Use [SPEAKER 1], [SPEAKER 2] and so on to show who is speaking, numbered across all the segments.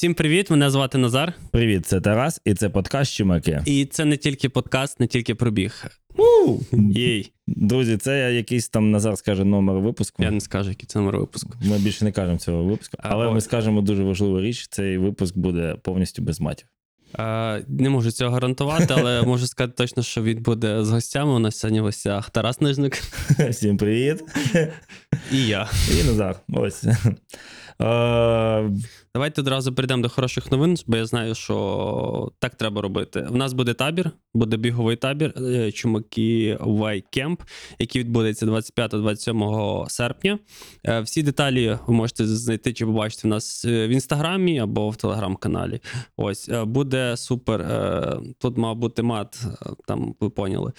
[SPEAKER 1] Всім привіт! Мене звати Назар.
[SPEAKER 2] Привіт, це Тарас, і це подкаст Чумаки.
[SPEAKER 1] І це не тільки подкаст, не тільки пробіг. Єй.
[SPEAKER 2] Друзі, це якийсь там Назар скаже номер випуску.
[SPEAKER 1] Я не скажу, який це номер випуску.
[SPEAKER 2] Ми більше не кажемо цього випуску, але
[SPEAKER 1] ой.
[SPEAKER 2] ми скажемо дуже важливу річ: цей випуск буде повністю без матів.
[SPEAKER 1] Е, не можу цього гарантувати, але можу сказати точно, що він буде з гостями. У нас сьогодні в гостях Тарас Нижник
[SPEAKER 2] Всім привіт.
[SPEAKER 1] і я.
[SPEAKER 2] І Назар. Ось. Е,
[SPEAKER 1] Давайте одразу перейдемо до хороших новин, бо я знаю, що так треба робити. В нас буде табір, буде біговий табір е, Чумаки Camp, який відбудеться 25-27 серпня. Е, Всі деталі ви можете знайти чи побачити в нас в інстаграмі або в телеграм-каналі. Ось буде супер. Тут мав бути мат, там ви поняли.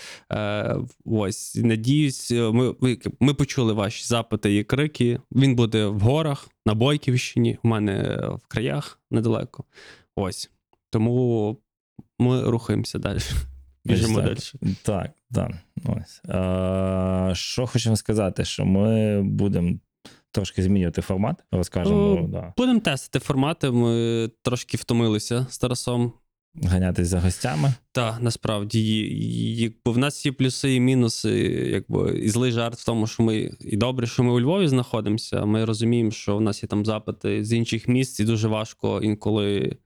[SPEAKER 1] Ось надіюсь, ми, ми почули ваші запити і крики. Він буде в горах, на Бойківщині, в мене в краях недалеко. Ось. Тому ми рухаємося далі. Біжимо
[SPEAKER 2] так.
[SPEAKER 1] далі.
[SPEAKER 2] Так, так. Ось. А, що хочемо сказати, що ми будемо трошки змінювати формат, розкажемо,
[SPEAKER 1] О,
[SPEAKER 2] да,
[SPEAKER 1] Будемо тестити формати. Ми трошки втомилися з Тарасом.
[SPEAKER 2] Ганятись за гостями.
[SPEAKER 1] Так, насправді якби в нас є плюси і мінуси, якби і злий жарт в тому, що ми і добре, що ми у Львові знаходимося. Ми розуміємо, що в нас є там запити з інших місць, і дуже важко інколи,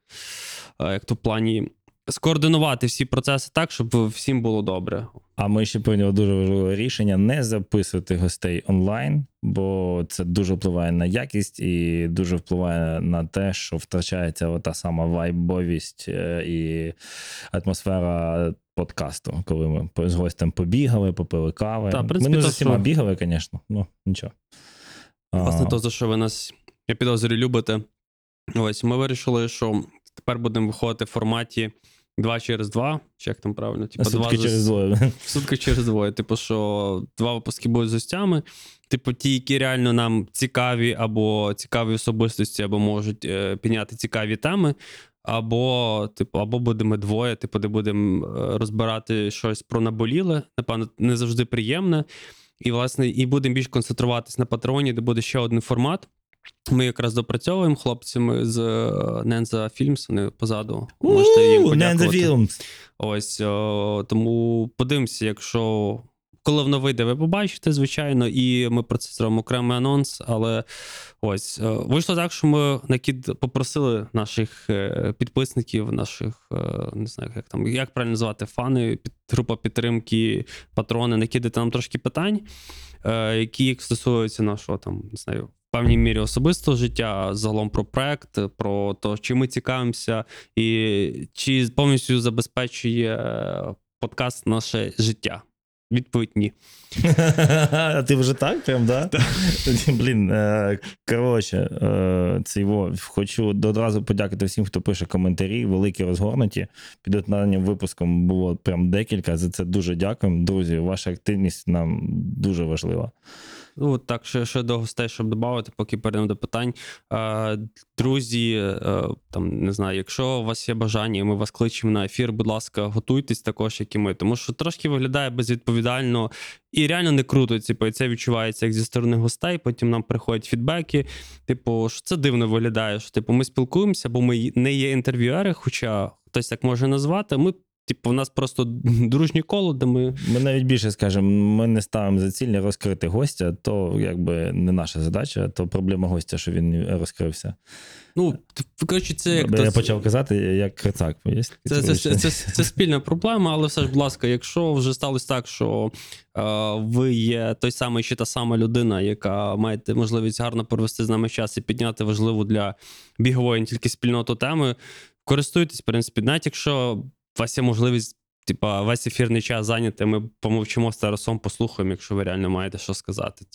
[SPEAKER 1] е, як то в плані, скоординувати всі процеси так, щоб всім було добре.
[SPEAKER 2] А ми ще прийняли дуже важливе рішення не записувати гостей онлайн, бо це дуже впливає на якість і дуже впливає на те, що втрачається ота сама вайбовість е, і атмосфера подкасту, коли ми з гостем побігали, попили кави.
[SPEAKER 1] Та, в принципі,
[SPEAKER 2] ми не з усіма
[SPEAKER 1] що-
[SPEAKER 2] бігали, звісно, ну нічого.
[SPEAKER 1] Власне, то, за що ви нас, я підозрюю, любите. Ось ми вирішили, що тепер будемо виходити в форматі 2 через 2, чи як там правильно? Типу,
[SPEAKER 2] Сутки
[SPEAKER 1] за-
[SPEAKER 2] через двоє.
[SPEAKER 1] Сутки через двоє. Типу, що два випуски будуть з гостями. Типу, ті, які реально нам цікаві, або цікаві особистості, або можуть е, підняти цікаві теми. Або, типу, або будемо двоє, типу, де будемо е, розбирати щось про наболіле, напевно, не завжди приємне. І, власне, і будемо більш концентруватись на патреоні, де буде ще один формат. Ми якраз допрацьовуємо хлопцями з е, Nenza Films, вони позаду. Можете їм
[SPEAKER 2] Ненза
[SPEAKER 1] подякувати.
[SPEAKER 2] Філмс.
[SPEAKER 1] Ось о, тому подивимося, якщо коли воно вийде, ви побачите, звичайно, і ми про це зробимо окремий анонс. Але ось е, вийшло так, що ми накид попросили наших е, підписників, наших е, не знаю, як там як правильно назвати фани, під, група підтримки, патрони, накидати нам трошки питань, е, які стосуються нашого там, не знаю. Певній мірі особистого життя, загалом про проект, про те, чим ми цікавимося, і чи повністю забезпечує е, подкаст наше життя? Відповідь ні.
[SPEAKER 2] А ти вже так? Прям, да? Блін, е, коротше, е, хочу одразу подякувати всім, хто пише коментарі, великі розгорнуті. Під одним випуском було прям декілька. За це дуже дякуємо. Друзі, ваша активність нам дуже важлива.
[SPEAKER 1] Ну, так, ще, ще до гостей, щоб додати, поки перейдемо до питань. Друзі, е, там не знаю, якщо у вас є бажання, ми вас кличемо на ефір, будь ласка, готуйтесь також, як і ми. Тому що трошки виглядає безвідповідально і реально не круто. Типу, і це відчувається як зі сторони гостей. Потім нам приходять фідбеки. Типу, що це дивно виглядає. Що типу, ми спілкуємося, бо ми не є інтерв'юери, хоча хтось так може назвати. Ми, типу, у нас просто дружнє коло, де ми.
[SPEAKER 2] Ми навіть більше скажемо, ми не ставимо за ціль розкрити гостя, то якби не наша задача, то проблема гостя, що він розкрився.
[SPEAKER 1] Ну, коротше, це як
[SPEAKER 2] я почав казати, як крицак.
[SPEAKER 1] Це, це, це, це, це спільна проблема, але все ж, будь ласка, якщо вже сталося так, що е, ви є той самий чи та сама людина, яка маєте можливість гарно провести з нами час і підняти важливу для бігової не тільки спільноту теми, користуйтесь, в принципі, навіть якщо у вас є можливість. Типа, весь ефірний час зайнятий, ми помовчимо з Тарасом, послухаємо, якщо ви реально маєте що сказати.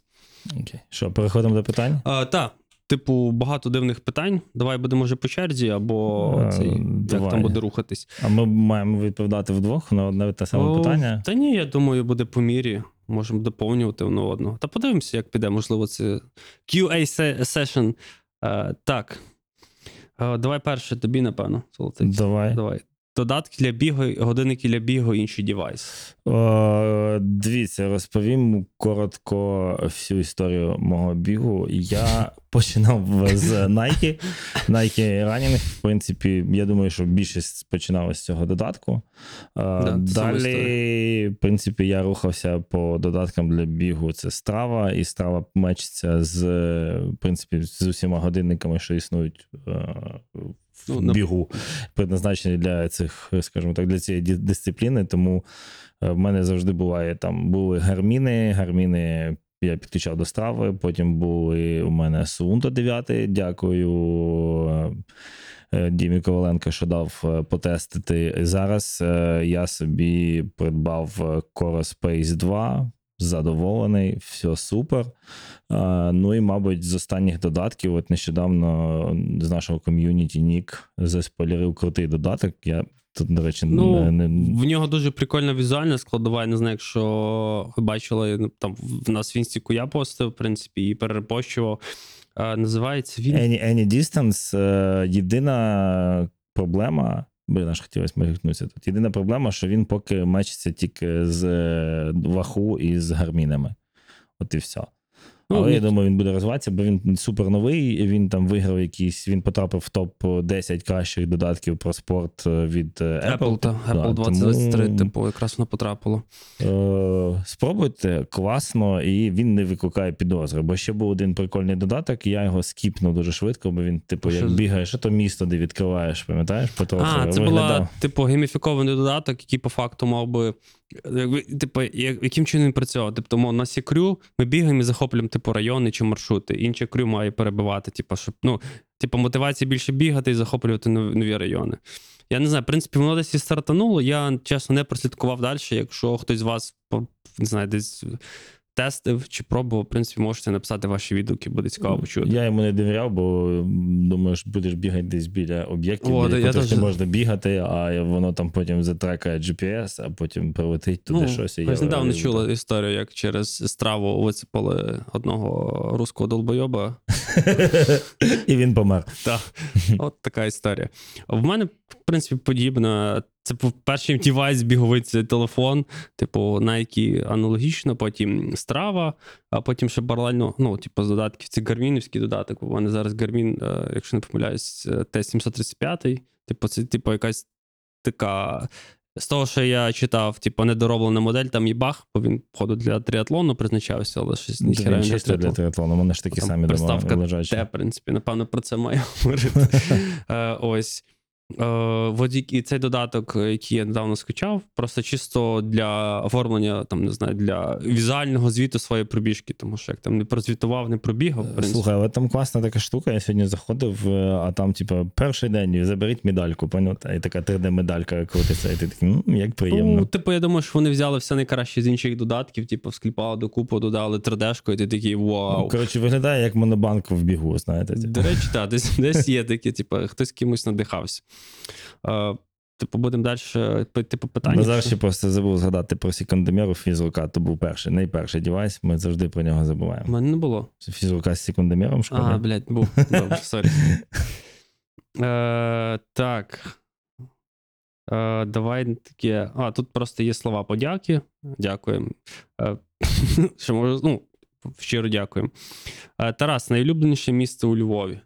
[SPEAKER 2] Окей. Що, переходимо до питань?
[SPEAKER 1] А, так, типу, багато дивних питань. Давай будемо вже по черзі, або
[SPEAKER 2] Е,
[SPEAKER 1] цей, як там буде рухатись.
[SPEAKER 2] А ми маємо відповідати вдвох на одне те саме
[SPEAKER 1] О,
[SPEAKER 2] питання.
[SPEAKER 1] Та ні, я думаю, буде по мірі. Можемо доповнювати одне одного. Та подивимося, як піде. Можливо, це QA session. Е, так. Е, давай перше тобі, напевно, золотий.
[SPEAKER 2] Давай.
[SPEAKER 1] Давай. Додатки для бігу, годинники для бігу, інший девайс.
[SPEAKER 2] О, дивіться, розповім коротко всю історію мого бігу. Я починав з Nike. Nike Running. В принципі, я думаю, що більшість починала з цього додатку. Е,
[SPEAKER 1] Да,
[SPEAKER 2] Далі, в принципі, я рухався по додаткам для бігу. Це страва, і страва мечиться з, в принципі, з усіма годинниками, що існують е,
[SPEAKER 1] Ну,
[SPEAKER 2] бігу, предназначені для цих, скажімо так, для цієї дисципліни. Тому е, в мене завжди буває там були гарміни, гарміни. Я підключав до страви, потім були у мене Сунто 9. Дякую е, Дімі Коваленко, що дав е, потестити. Зараз е, я собі придбав е, Coro Space 2, задоволений, все супер. Ну і, мабуть, з останніх додатків, от нещодавно з нашого ком'юніті Нік заспойлерив крутий додаток. Я тут, до речі,
[SPEAKER 1] Ну,
[SPEAKER 2] не, не...
[SPEAKER 1] В нього дуже прикольна візуальна складова. Я не знаю, якщо ви бачили, ну, там в нас в інстіку я постив, в принципі, і перерепощував. Е, Називається він.
[SPEAKER 2] Any, any Distance. е, Єдина проблема. Блін, аж хотілося мигнутися тут. Єдина проблема, що він поки мечиться тільки з е, ваху і з гармінами. От і все.
[SPEAKER 1] Ну,
[SPEAKER 2] Але я
[SPEAKER 1] ну,
[SPEAKER 2] думаю, він буде розвиватися, бо він супер новий. Він там виграв якийсь, він потрапив в топ 10 кращих додатків про спорт е, від е, Apple.
[SPEAKER 1] Apple, та,
[SPEAKER 2] Да,
[SPEAKER 1] 2023,
[SPEAKER 2] тому-
[SPEAKER 1] типу, якраз воно потрапило.
[SPEAKER 2] Е, спробуйте, класно, і він не викликає підозри. Бо ще був один прикольний додаток, я його скіпнув дуже швидко, бо він, типу, як бігаєш, а то місто, де відкриваєш, пам'ятаєш? Потрохи
[SPEAKER 1] А, це була, типу, гейміфікований додаток, який по факту мав би. Якби, Типу, як- яким чином він працював? Тобто, у нас є крю, ми бігаємо і захоплюємо, типу, райони чи маршрути. Інше крю має перебивати, типу, щоб, ну, типу, мотивація більше бігати і захоплювати нові, нові райони. Я не знаю, в принципі, воно десь і стартануло. Я чесно не прослідкував далі. Якщо хтось з вас не знаю, десь тестив чи пробував, в принципі, можете написати ваші відгуки, буде цікаво почути.
[SPEAKER 2] Я йому не довіряв, бо думаю, що будеш бігати десь біля об'єктів,
[SPEAKER 1] О, де я
[SPEAKER 2] теж- не можна бігати, а воно там потім затрекає GPS, а потім прилетить туди щось. і я
[SPEAKER 1] Ось Ну, недавно чула історію, як через страву висипали одного руського долбойоба.
[SPEAKER 2] І він помер.
[SPEAKER 1] Та, от така історія. В мене, в принципі, подібна. Це перший девайс біговий це телефон, типу Nike аналогічно, потім страва, а потім ще паралельно, ну, типу, з додатків, це гармінівський додаток. У мене зараз Garmin, е, якщо не помиляюсь, е, T735. Типу, це типу якась така. З того, що я читав, типу, недороблена модель, там і баг, бо він, походу, для триатлону призначався, але щось ніхера не
[SPEAKER 2] чисто для
[SPEAKER 1] триатлону.
[SPEAKER 2] вони ж такі
[SPEAKER 1] Там
[SPEAKER 2] самі дома
[SPEAKER 1] приставка
[SPEAKER 2] лежачі.
[SPEAKER 1] Те, в принципі, напевно, про це маю говорити. Е, Ось. Е, і цей додаток, який я недавно скачав, просто чисто для оформлення, там, не знаю, для візуального звіту своєї пробіжки, тому що як там не прозвітував, не пробігав, принципі.
[SPEAKER 2] Слухай, але там класна така штука. Я сьогодні заходив, е, а там, типу, перший день заберіть медальку, поняв? І така 3D-медалька крутиться, і ти такий, «М, як приємно.
[SPEAKER 1] Ну, типу, я думаю, що вони взяли все найкраще з інших додатків, типу, скліпали докупу, додали 3D-шку, і ти такий вау.
[SPEAKER 2] Коротше, виглядає як монобанк в бігу, знаєте. типу.
[SPEAKER 1] До речі, так, десь, десь є такі, типу, хтось кимось надихався. Е, типу, будемо далі типу, питання.
[SPEAKER 2] Назар ще просто забув згадати про секундомеру фізрука. То був перший, найперший девайс. Ми завжди про нього забуваємо.
[SPEAKER 1] У мене не було.
[SPEAKER 2] Фізрука з секундомером в школі.
[SPEAKER 1] А, блядь, був. Добре, sorry. Е, так. Е, давай таке. А, тут просто є слова подяки. Дякуємо. Е, що можу, ну, щиро дякуємо. Е, Тарас, найулюбленіше місце у Львові.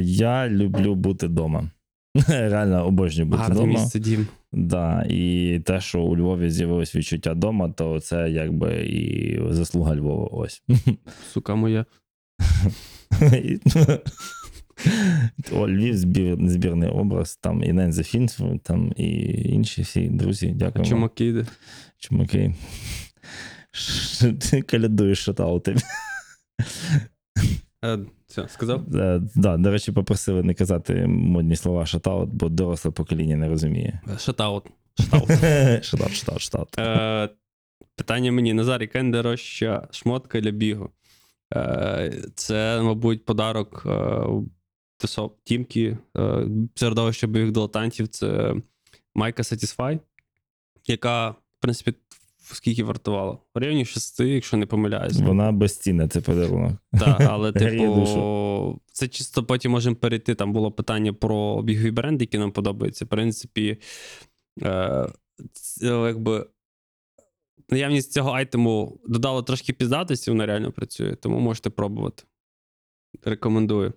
[SPEAKER 2] Я люблю бути вдома. Реально обожнюю бути
[SPEAKER 1] Гарне
[SPEAKER 2] вдома.
[SPEAKER 1] місце, дім.
[SPEAKER 2] Да, і те, що у Львові з'явилось відчуття дома, то це якби і заслуга Львова. Ось.
[SPEAKER 1] Сука моя.
[SPEAKER 2] О, Львів збір, збірний образ, там і Нензе Фінс, там і інші всі друзі. Дякую.
[SPEAKER 1] чумаки йде.
[SPEAKER 2] Чумаки. Ти калядуєш шатаути.
[SPEAKER 1] Е, Все, сказав?
[SPEAKER 2] Е, Да, до речі, попросили не казати модні слова шатаут, бо доросле покоління не розуміє.
[SPEAKER 1] Шатаут. Шатаут.
[SPEAKER 2] Шатаут, шатаут, шатаут.
[SPEAKER 1] Е, питання мені: Назар, яка найдорожча шмотка для бігу? Е, це, мабуть, подарок е, тімки е, середовища бойових дилетантів. Це майка Satisfy, яка, в принципі, скільки вартувала? В районі 6, якщо не помиляюсь.
[SPEAKER 2] Вона безцінна, це подарунок.
[SPEAKER 1] Так, але типу, це чисто потім можемо перейти. Там було питання про бігові бренди, які нам подобаються. В принципі, е, якби наявність цього айтему додала трошки піздатості, вона реально працює, тому можете пробувати. Рекомендую.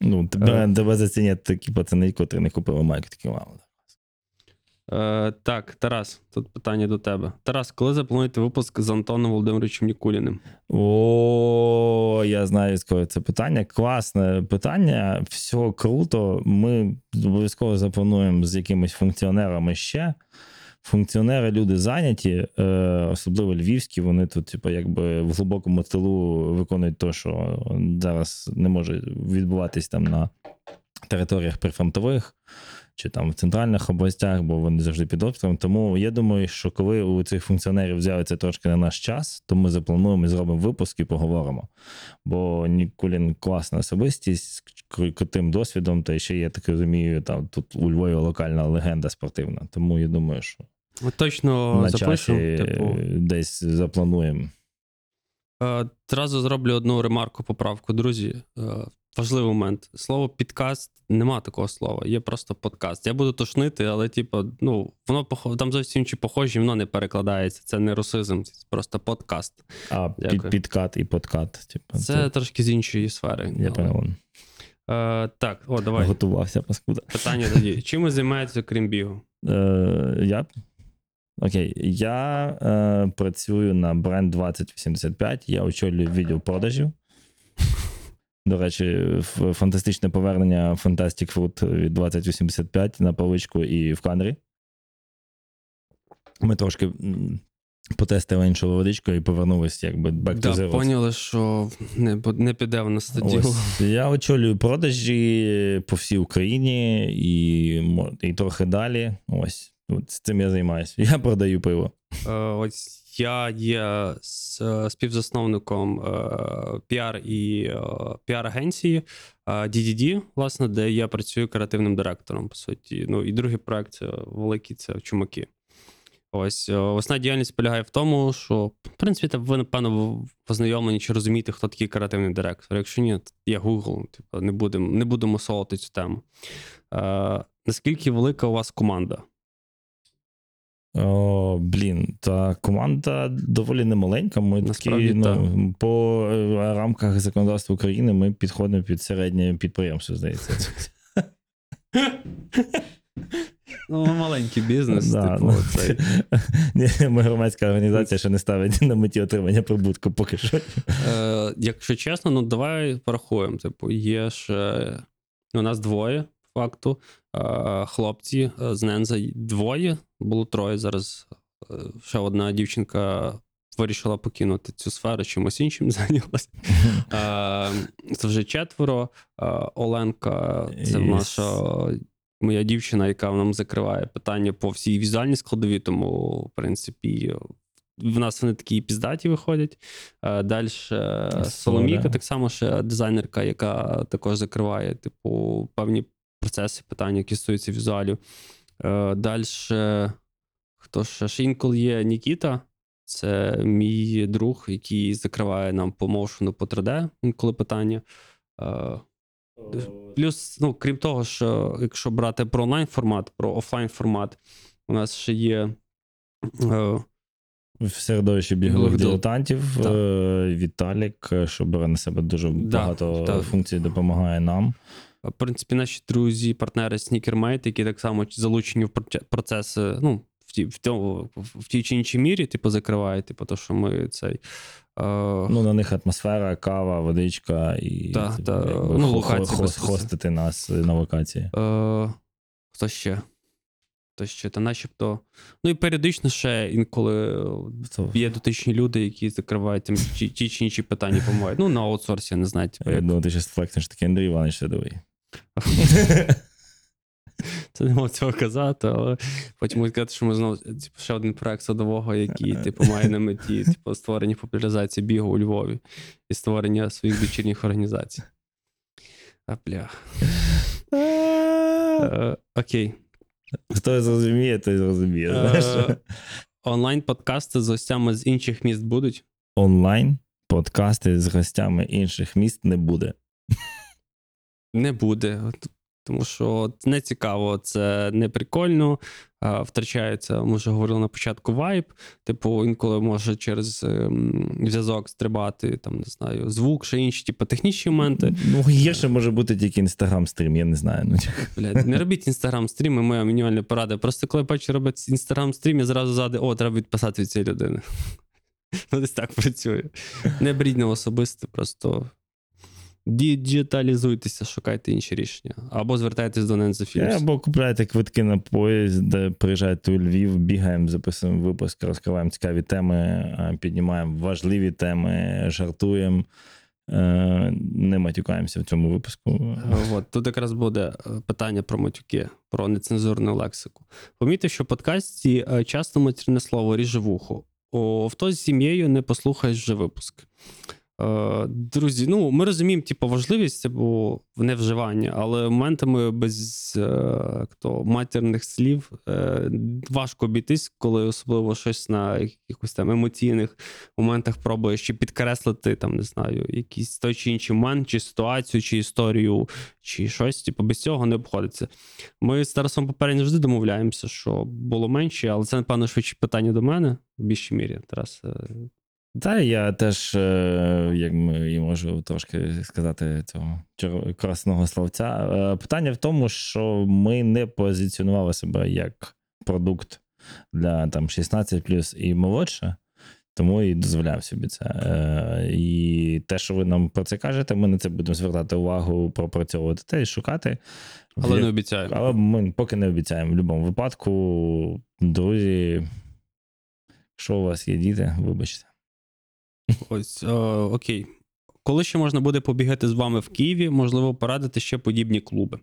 [SPEAKER 2] Ну, тебе, тебе зацінять такі пацани, котрі не купили майку, такі мало.
[SPEAKER 1] Е, так, Тарас, тут питання до тебе. Тарас, коли заплануєте випуск з Антоном Володимировичем Нікуліним?
[SPEAKER 2] О, я знаю, з кого це питання. Класне питання. Все круто. Ми обов'язково заплануємо з якимись функціонерами ще. Функціонери люди зайняті, е, особливо львівські. Вони тут, типу, якби в глибокому тилу виконують те, що зараз не може відбуватись там на територіях прифронтових чи там в центральних областях, бо вони завжди під обстрілом. Тому я думаю, що коли у цих функціонерів з'явиться трошки на наш час, то ми заплануємо і зробимо випуск і поговоримо. Бо Нікулін класна особистість з кр- крутим досвідом, та ще я так розумію, там тут у Львові локальна легенда спортивна. Тому я думаю, що
[SPEAKER 1] Ми точно
[SPEAKER 2] на
[SPEAKER 1] запишемо.
[SPEAKER 2] часі
[SPEAKER 1] Типу,
[SPEAKER 2] десь заплануємо.
[SPEAKER 1] е, зразу зроблю одну ремарку, поправку. Друзі, е, важливий момент. Слово підкаст нема такого слова, є просто подкаст. Я буду тошнити, але, типу, ну, воно там зовсім інші похожі, воно не перекладається. Це не русизм, це просто подкаст.
[SPEAKER 2] А під, підкат і подкат. Типу,
[SPEAKER 1] Це трошки з іншої сфери.
[SPEAKER 2] я
[SPEAKER 1] Але-
[SPEAKER 2] понял.
[SPEAKER 1] Е, так, о, давай.
[SPEAKER 2] Готувався, паскуда.
[SPEAKER 1] Питання тоді. Чим ви займаєтеся, крім бігу?
[SPEAKER 2] Е, я? Окей, я е, працюю на бренд 2085, я очолюю відділ продажів. До речі, фантастичне повернення Fantastic Fruit від 2085 на паличку і в канрі. Ми трошки потестили іншу водичку і повернулися якби back to
[SPEAKER 1] Да,
[SPEAKER 2] zero.
[SPEAKER 1] поняли, що не, не піде на стадіон.
[SPEAKER 2] Ось, я очолюю продажі по всій Україні і, і трохи далі. Ось от з цим я займаюся. Я продаю пиво.
[SPEAKER 1] Е, ось я є е, співзасновником е, піар і е, піар-агенції е, DDD, власне, де я працюю креативним директором, по суті. Ну і другий проект великий це чумаки. Ось е, основна діяльність полягає в тому, що в принципі ви напевно познайомлені чи розумієте, хто такий креативний директор. Якщо ні, то є Google, типу, не будемо не будемо солоти цю тему. Е, наскільки велика у вас команда?
[SPEAKER 2] О, блін, та команда доволі немаленька. Ми такі,
[SPEAKER 1] Насправді,
[SPEAKER 2] ну, по е, рамках законодавства України ми підходимо під середнє підприємство, здається.
[SPEAKER 1] Ну, маленький бізнес,
[SPEAKER 2] Да,
[SPEAKER 1] типу,
[SPEAKER 2] ну,
[SPEAKER 1] цей.
[SPEAKER 2] Ні, Ми громадська організація, що не ставить на меті отримання прибутку поки що.
[SPEAKER 1] Е, якщо чесно, ну давай порахуємо. Типу, є ще у нас двоє, факту. Е, хлопці е, з Ненза двоє, було троє. Зараз е, ще одна дівчинка вирішила покинути цю сферу, чимось іншим зайнялася. Це вже четверо. Оленка, це наша. Моя дівчина, яка нам закриває питання по всій візуальній складові, тому, в принципі, в нас вони такі піздаті виходять. Далі Соломійка, так само ще дизайнерка, яка також закриває, типу, певні процеси, питання, які стосуються візуалів. Далі, хто ще? Ще інколи є Нікіта. Це мій друг, який закриває нам по моушену по 3D, інколи питання. Е, Плюс, ну, крім того, що якщо брати про онлайн формат, про офлайн формат, у нас ще є. Е,
[SPEAKER 2] В середовищі бігових
[SPEAKER 1] Бігових дил-
[SPEAKER 2] дилетантів е, Віталік, е, що бере на себе дуже
[SPEAKER 1] Да,
[SPEAKER 2] багато
[SPEAKER 1] так.
[SPEAKER 2] функцій, допомагає нам.
[SPEAKER 1] В принципі, наші друзі, партнери Sneakermate, які так само залучені в процеси, ну, в тій, в, тому, в тій чи іншій мірі, типу, закривають, типу, то, що ми цей. Е,
[SPEAKER 2] Ну, на них атмосфера, кава, водичка і
[SPEAKER 1] Та,
[SPEAKER 2] типу,
[SPEAKER 1] та,
[SPEAKER 2] якби,
[SPEAKER 1] ну,
[SPEAKER 2] хо-
[SPEAKER 1] локації
[SPEAKER 2] хо-
[SPEAKER 1] безпосередньо.
[SPEAKER 2] хостити нас на локації.
[SPEAKER 1] Е, хто ще? Хто ще? Та начебто. Ну і періодично ще інколи
[SPEAKER 2] Це-
[SPEAKER 1] є дотичні люди, які закривають там ті, ті чи інші питання помагають. Ну, на аутсорсі, я не знаю. Типу,
[SPEAKER 2] Я
[SPEAKER 1] як...
[SPEAKER 2] думаю, ти ще флексиш такий Андрій Іванович Садовий.
[SPEAKER 1] Це не мав цього казати, але потім можуть сказати, що ми знову типу, ще один проект садового, який типу, має на меті типу, створення популяризації бігу у Львові і створення своїх дочірніх організацій. А бля. Е, окей.
[SPEAKER 2] Хто зрозуміє, той зрозуміє.
[SPEAKER 1] Е, Онлайн-подкасти з гостями з інших міст будуть.
[SPEAKER 2] Онлайн подкасти з гостями інших міст не буде.
[SPEAKER 1] Не буде. Тому що це не цікаво, це не прикольно. Втрачається, ми вже говорили на початку, вайб. Типу, інколи може через ем, зв'язок стрибати, там, не знаю, звук, ще інші, типу, технічні моменти.
[SPEAKER 2] Ну, гірше може бути тільки інстаграм-стрім, я не знаю. Ну,
[SPEAKER 1] Блядь, не робіть інстаграм-стріми, моя мінімальна порада. Просто коли бачу робити інстаграм-стрім, я зразу ззади, о, треба відписати від цієї людини. Ну, десь так працює. Не беріть на особисте, просто діджиталізуйтеся, шукайте інші рішення. Або звертайтесь до Films.
[SPEAKER 2] або купляєте квитки на поїзд, де приїжджаєте у Львів, бігаємо, записуємо випуск, розкриваємо цікаві теми, е, піднімаємо важливі теми, жартуємо, е, не матюкаємося в цьому випуску.
[SPEAKER 1] От, тут якраз буде е, питання про матюки, про нецензурну лексику. Помітив, що в подкасті е, часто матерне слово ріже вухо. О, в то з сім'єю не послухаєш вже випуск. Е, Друзі, ну ми розуміємо, типу, важливість типу, невживання, але моментами без е, хто, матерних слів е, важко обійтись, коли особливо щось на якихось там емоційних моментах пробуєш чи підкреслити, там, не знаю, якийсь той чи інший момент, чи ситуацію, чи історію, чи щось. Типу, без цього не обходиться. Ми з Тарасом попередньо завжди домовляємося, що було менше, але це, напевно, швидше питання до мене в більшій мірі. Тарас, е,
[SPEAKER 2] Та я теж, е, як ми і можу трошки сказати цього красного словця. Е, Питання в тому, що ми не позиціонували себе як продукт для там 16 і молодше, тому і дозволяємо собі це. Е, І те, що ви нам про це кажете, ми на це будемо звертати увагу, пропрацьовувати те і шукати.
[SPEAKER 1] але
[SPEAKER 2] В-
[SPEAKER 1] не обіцяю.
[SPEAKER 2] але ми поки не обіцяємо. В будь-якому випадку, друзі, якщо у вас є діти, вибачте.
[SPEAKER 1] Ось, е, окей. Коли ще можна буде побігати з вами в Києві, можливо, порадити ще подібні клуби.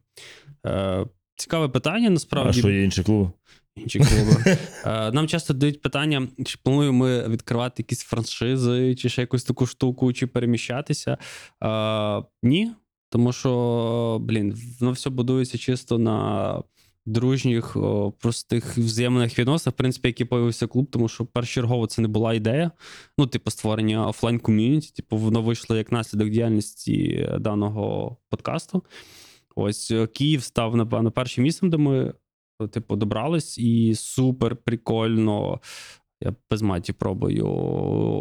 [SPEAKER 1] Е, цікаве питання,
[SPEAKER 2] А
[SPEAKER 1] насправді.
[SPEAKER 2] що є інші клуби?
[SPEAKER 1] Інші клуби. Е, Нам часто дають питання, чи плануємо ми відкривати якісь франшизи, чи ще якусь таку штуку, чи переміщатися. Е, Ні, тому що, блін, воно все будується чисто на дружніх, простих взаємних відносинах, в принципі, які появився клуб, тому що першочергово це не була ідея. Ну, типу, створення офлайн ком'юніті. Типу, воно вийшло як наслідок діяльності даного подкасту. Ось е, Київ став, напевно, першим місцем, де ми типу, добрались, і супер прикольно. Я без маті пробую.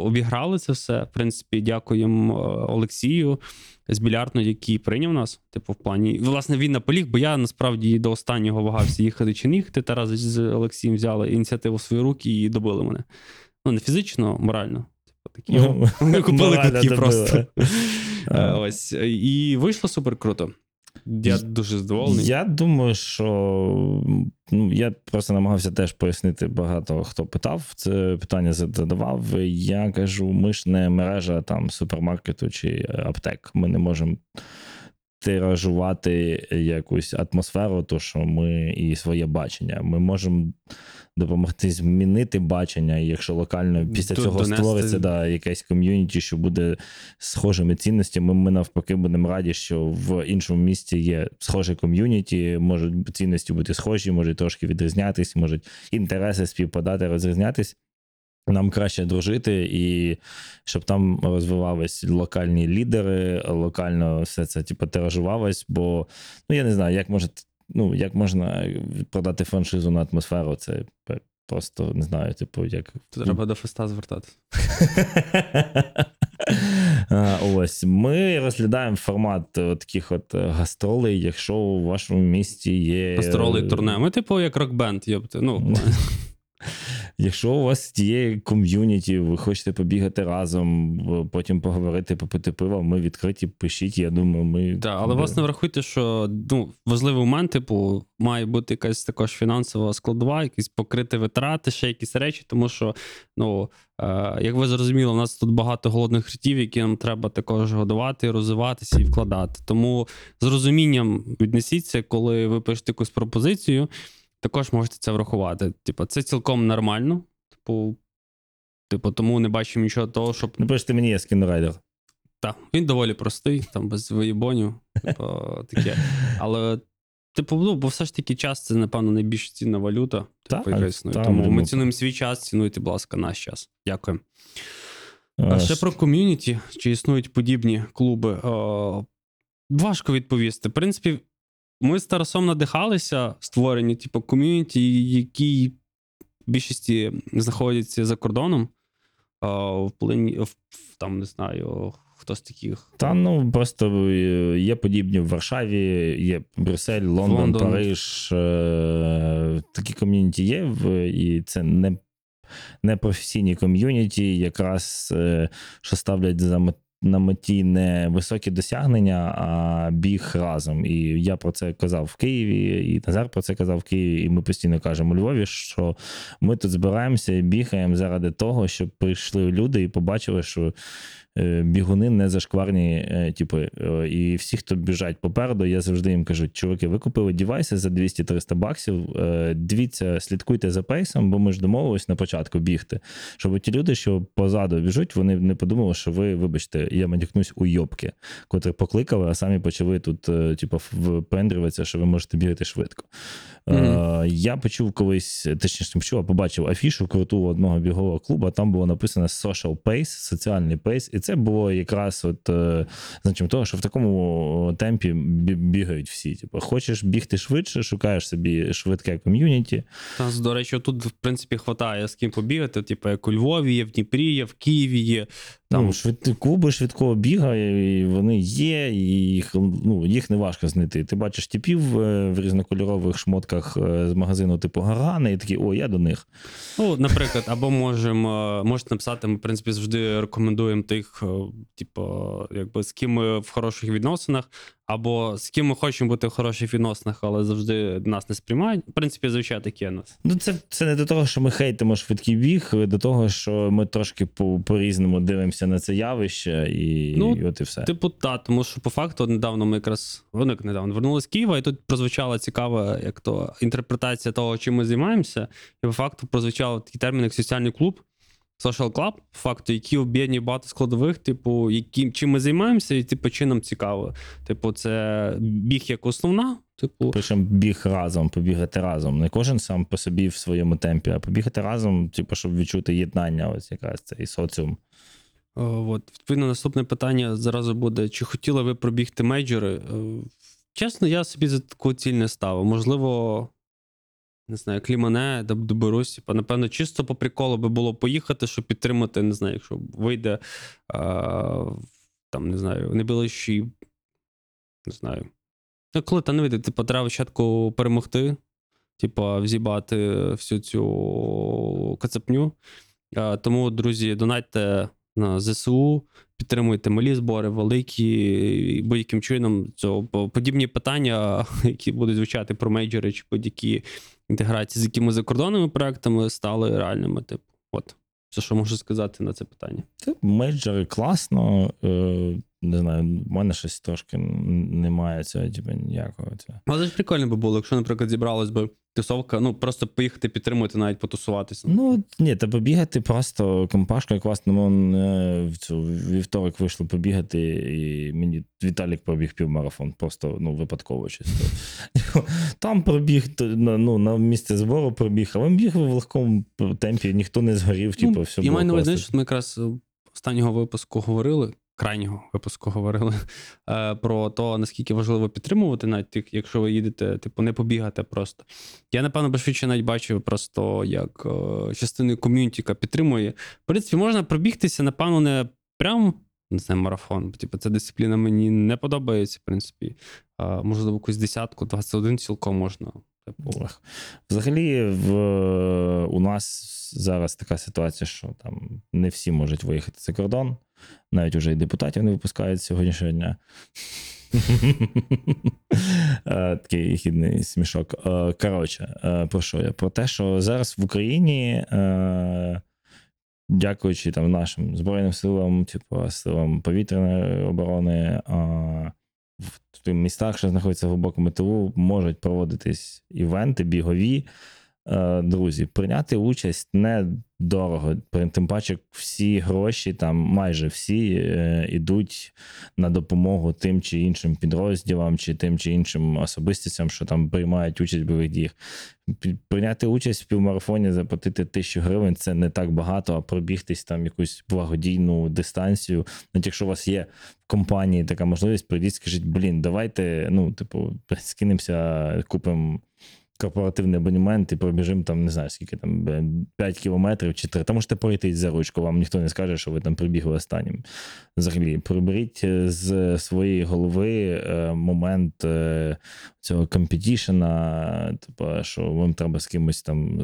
[SPEAKER 1] Обіграли це все. В принципі, дякуємо е, Олексію з більярдну, який прийняв нас. Типу, в плані. Власне, він наполіг, бо я насправді до останнього вагався їхати чи не їхати. Тарас з Олексієм взяли ініціативу в свої руки і добили мене. Ну, не фізично, морально. Типу, такі.
[SPEAKER 2] Ну,
[SPEAKER 1] Ми купили квитки просто. Е, Ось. І вийшло супер круто. Я дуже здоволений.
[SPEAKER 2] Я думаю, що ну, я просто намагався теж пояснити багато хто питав. Це питання задавав. Я кажу, ми ж не мережа там супермаркету чи аптек. Ми не можемо тиражувати якусь атмосферу, то що ми і своє бачення. Ми можемо допомогти змінити бачення, і якщо локально після
[SPEAKER 1] Тут
[SPEAKER 2] цього
[SPEAKER 1] донести-
[SPEAKER 2] створиться да, якесь ком'юніті, що буде схожими цінностями, ми навпаки будемо раді, що в іншому місті є схоже ком'юніті, можуть цінності бути схожі, можуть трошки відрізнятись, можуть інтереси співпадати, розрізнятись. Нам краще дружити, і щоб там розвивались локальні лідери, локально все це типу, тиражувалось, бо ну я не знаю, як може ну, як можна продати франшизу на атмосферу, це просто не знаю, типу, як.
[SPEAKER 1] Тут треба до феста звертатися.
[SPEAKER 2] Ось ми розглядаємо формат е, таких от е, гастролей, якщо у вашому місті є.
[SPEAKER 1] Гастроли турне. Ми, типу, як рок-бенд, йопти. Ну,
[SPEAKER 2] Якщо у вас є ком'юніті, ви хочете побігати разом, потім поговорити, попити пиво, ми відкриті, пишіть. Я думаю, ми.
[SPEAKER 1] Так, але власне врахуйте, що ну, важливий момент, типу, має бути якась також фінансова складова, якісь покрити витрати, ще якісь речі, тому що, ну, е, як ви зрозуміли, у нас тут багато голодних ртів, які нам треба також годувати, розвиватися і вкладати. Тому з розумінням віднесіться, коли ви пишете якусь пропозицію, також можете це врахувати. Типу, це цілком нормально. Типу, типу, тому не бачимо нічого того, щоб Ну,
[SPEAKER 2] Напишіть мені, я скінрайдер.
[SPEAKER 1] так, він доволі простий, там без виїбонів, типу, таке. Але, типу, ну, бо все ж таки час це, напевно, найбільш цінна валюта. Типу,
[SPEAKER 2] Так,
[SPEAKER 1] яка існує.
[SPEAKER 2] так,
[SPEAKER 1] Тому ми
[SPEAKER 2] думаю.
[SPEAKER 1] цінуємо свій час, цінуйте, будь ласка, наш час. Дякую.
[SPEAKER 2] Е,
[SPEAKER 1] А ще про ком'юніті, чи існують подібні клуби. О, важко відповісти. В принципі, ми з Тарасом надихалися створені, типу, ком'юніті, які в більшості знаходяться за кордоном. А, в плині, в, там, не знаю, хто з таких.
[SPEAKER 2] Та ну просто е, є подібні в Варшаві, є Брюссель, Лондон,
[SPEAKER 1] Лондон.
[SPEAKER 2] Париж. е, Такі ком'юніті є, і це не, не професійні ком'юніті, якраз е, що ставлять за мет- на меті не високі досягнення, а біг разом. І я про це казав в Києві, і Назар про це казав в Києві. І ми постійно кажемо Львові, що ми тут збираємося і бігаємо заради того, щоб прийшли люди і побачили, що е, бігуни не зашкварні. е, Типу, е, і всі, хто біжать попереду, я завжди їм кажу: чуваки, ви купили дівайси за 200-300 баксів. Дивіться, слідкуйте за пейсом, бо ми ж домовились на початку бігти. Щоб ті люди, що позаду біжуть, вони не подумали, що ви, вибачте, я матюкнусь уйобки, котрі покликали, а самі почали тут, е, типу, впендрюватися, що ви можете бігати швидко. Е, Я почув колись, точніше, не почув, а побачив афішу круту одного бігового клубу. Там було написано Social Pace, соціальний pace. І це було якраз от е, значимо того, що в такому темпі бігають всі. Типу, хочеш бігти швидше, шукаєш собі швидке ком'юніті.
[SPEAKER 1] Та, до речі, тут, в принципі, хватає з ким побігати. Типу, як у Львові є, в Дніпрі є, в Києві є. Там
[SPEAKER 2] ну, швид... клуби швидкого біга, і вони є, і їх, ну, їх не важко знайти. Ти бачиш типів е, в різнокольорових шмотках е, з магазину типу Гарана, і такі, о, я до них.
[SPEAKER 1] Ну, наприклад, або можемо можете написати, ми, в принципі, завжди рекомендуємо тих, е, типу, якби з ким ми в хороших відносинах, або з ким ми хочемо бути в хороших відносинах, але завжди нас не сприймають. В принципі, звичайно, таке нас.
[SPEAKER 2] Ну, це, це не до того, що ми хейтимо швидкий біг, до того, що ми трошки по- по-різному дивимося на це явище, і,
[SPEAKER 1] Ну,
[SPEAKER 2] і от і все.
[SPEAKER 1] Типу, та, тому що по факту недавно ми якраз вони як недавно вернулись з Києва, і тут прозвучала цікава, як то інтерпретація того, чим ми займаємося. І по факту прозвучав такий термін, як соціальний клуб. Social Club, факту, які об'єднує багато складових, типу, яким чим ми займаємося, і типу, чи нам цікаво. Типу, це біг як основна, типу,
[SPEAKER 2] Причому біг разом, побігати разом. Не кожен сам по собі в своєму темпі, а побігати разом, типу, щоб відчути єднання, ось якраз цей соціум.
[SPEAKER 1] Е, От, відповідно, наступне питання зразу буде: чи хотіли ви пробігти мейджори? Е, Чесно, я собі за таку ціль не ставив. Можливо, не знаю, клімане, доб- доберусь. Типа, напевно, чисто по приколу би було поїхати, щоб підтримати, не знаю, якщо вийде е, там, не знаю, найближчий, не знаю. Ну, коли та не вийде, типу, треба спочатку перемогти, типу, взібати всю цю кацапню. Е, Тому, друзі, донатьте на ЗСУ, підтримуйте малі збори, великі, будь-яким чином цього подібні питання, які будуть звучати про мейджори чи будь-які інтеграції з якими закордонними проектами стали реальними. Типу, от все, що можу сказати на це питання.
[SPEAKER 2] Це мейджори класно. Е, не знаю, в мене щось трошки немає цього, типу, ніякого.
[SPEAKER 1] Але ж прикольно би було, якщо, наприклад, зібралась би тусовка, ну просто поїхати підтримувати, навіть потусуватися.
[SPEAKER 2] Ну, ні, та побігати просто компашка класно. Ми е, в цю вівторок вийшло побігати, і мені Віталік пробіг півмарафон, просто ну, випадково чисто. Там пробіг ну, на місце збору пробіг, а він біг в легкому темпі, ніхто не згорів, типу, все
[SPEAKER 1] я
[SPEAKER 2] було
[SPEAKER 1] маю на увазі, що ми якраз останнього випуску говорили, крайнього випуску говорили е, про те, наскільки важливо підтримувати, навіть якщо ви їдете, типу, не побігати просто. Я, напевно, швидше навіть бачив просто як е, частиною ком'юніті, яка підтримує. В принципі, можна пробігтися, напевно, не прям. Не знаю, марафон. Типу, ця дисципліна мені не подобається, в принципі. А, можливо, якусь десятку, 21 цілком можна. Типу.
[SPEAKER 2] Взагалі, в, у нас зараз така ситуація, що там не всі можуть виїхати за кордон. Навіть уже і депутатів не випускають сьогоднішнього дня. Е, Такий хідний смішок. Е, Коротше, е, про що я? Про те, що зараз в Україні, дякуючи там нашим Збройним силам, типу силам повітряної оборони, в тих містах, що знаходяться в глибокому тилу, можуть проводитись івенти бігові. Е, друзі, прийняти участь не дорого. Тим паче, всі гроші, там майже всі е, йдуть на допомогу тим чи іншим підрозділам, чи тим чи іншим особистостям, що там приймають участь в бойових діях. Прийняти участь в півмарафоні, заплатити тисячу гривень це не так багато, а пробігтись там якусь благодійну дистанцію. Навіть якщо у вас є в компанії така можливість, прийдіть, скажіть, блін, давайте, ну, типу, скинемося, купимо корпоративний абонемент і пробіжимо там, не знаю, скільки там, 5 кілометрів чи 3. Та можете пройтись за ручку, вам ніхто не скаже, що ви там прибігли останнім. Взагалі, приберіть е, з своєї голови е, момент е, цього компетішена, типу, що вам треба з кимось там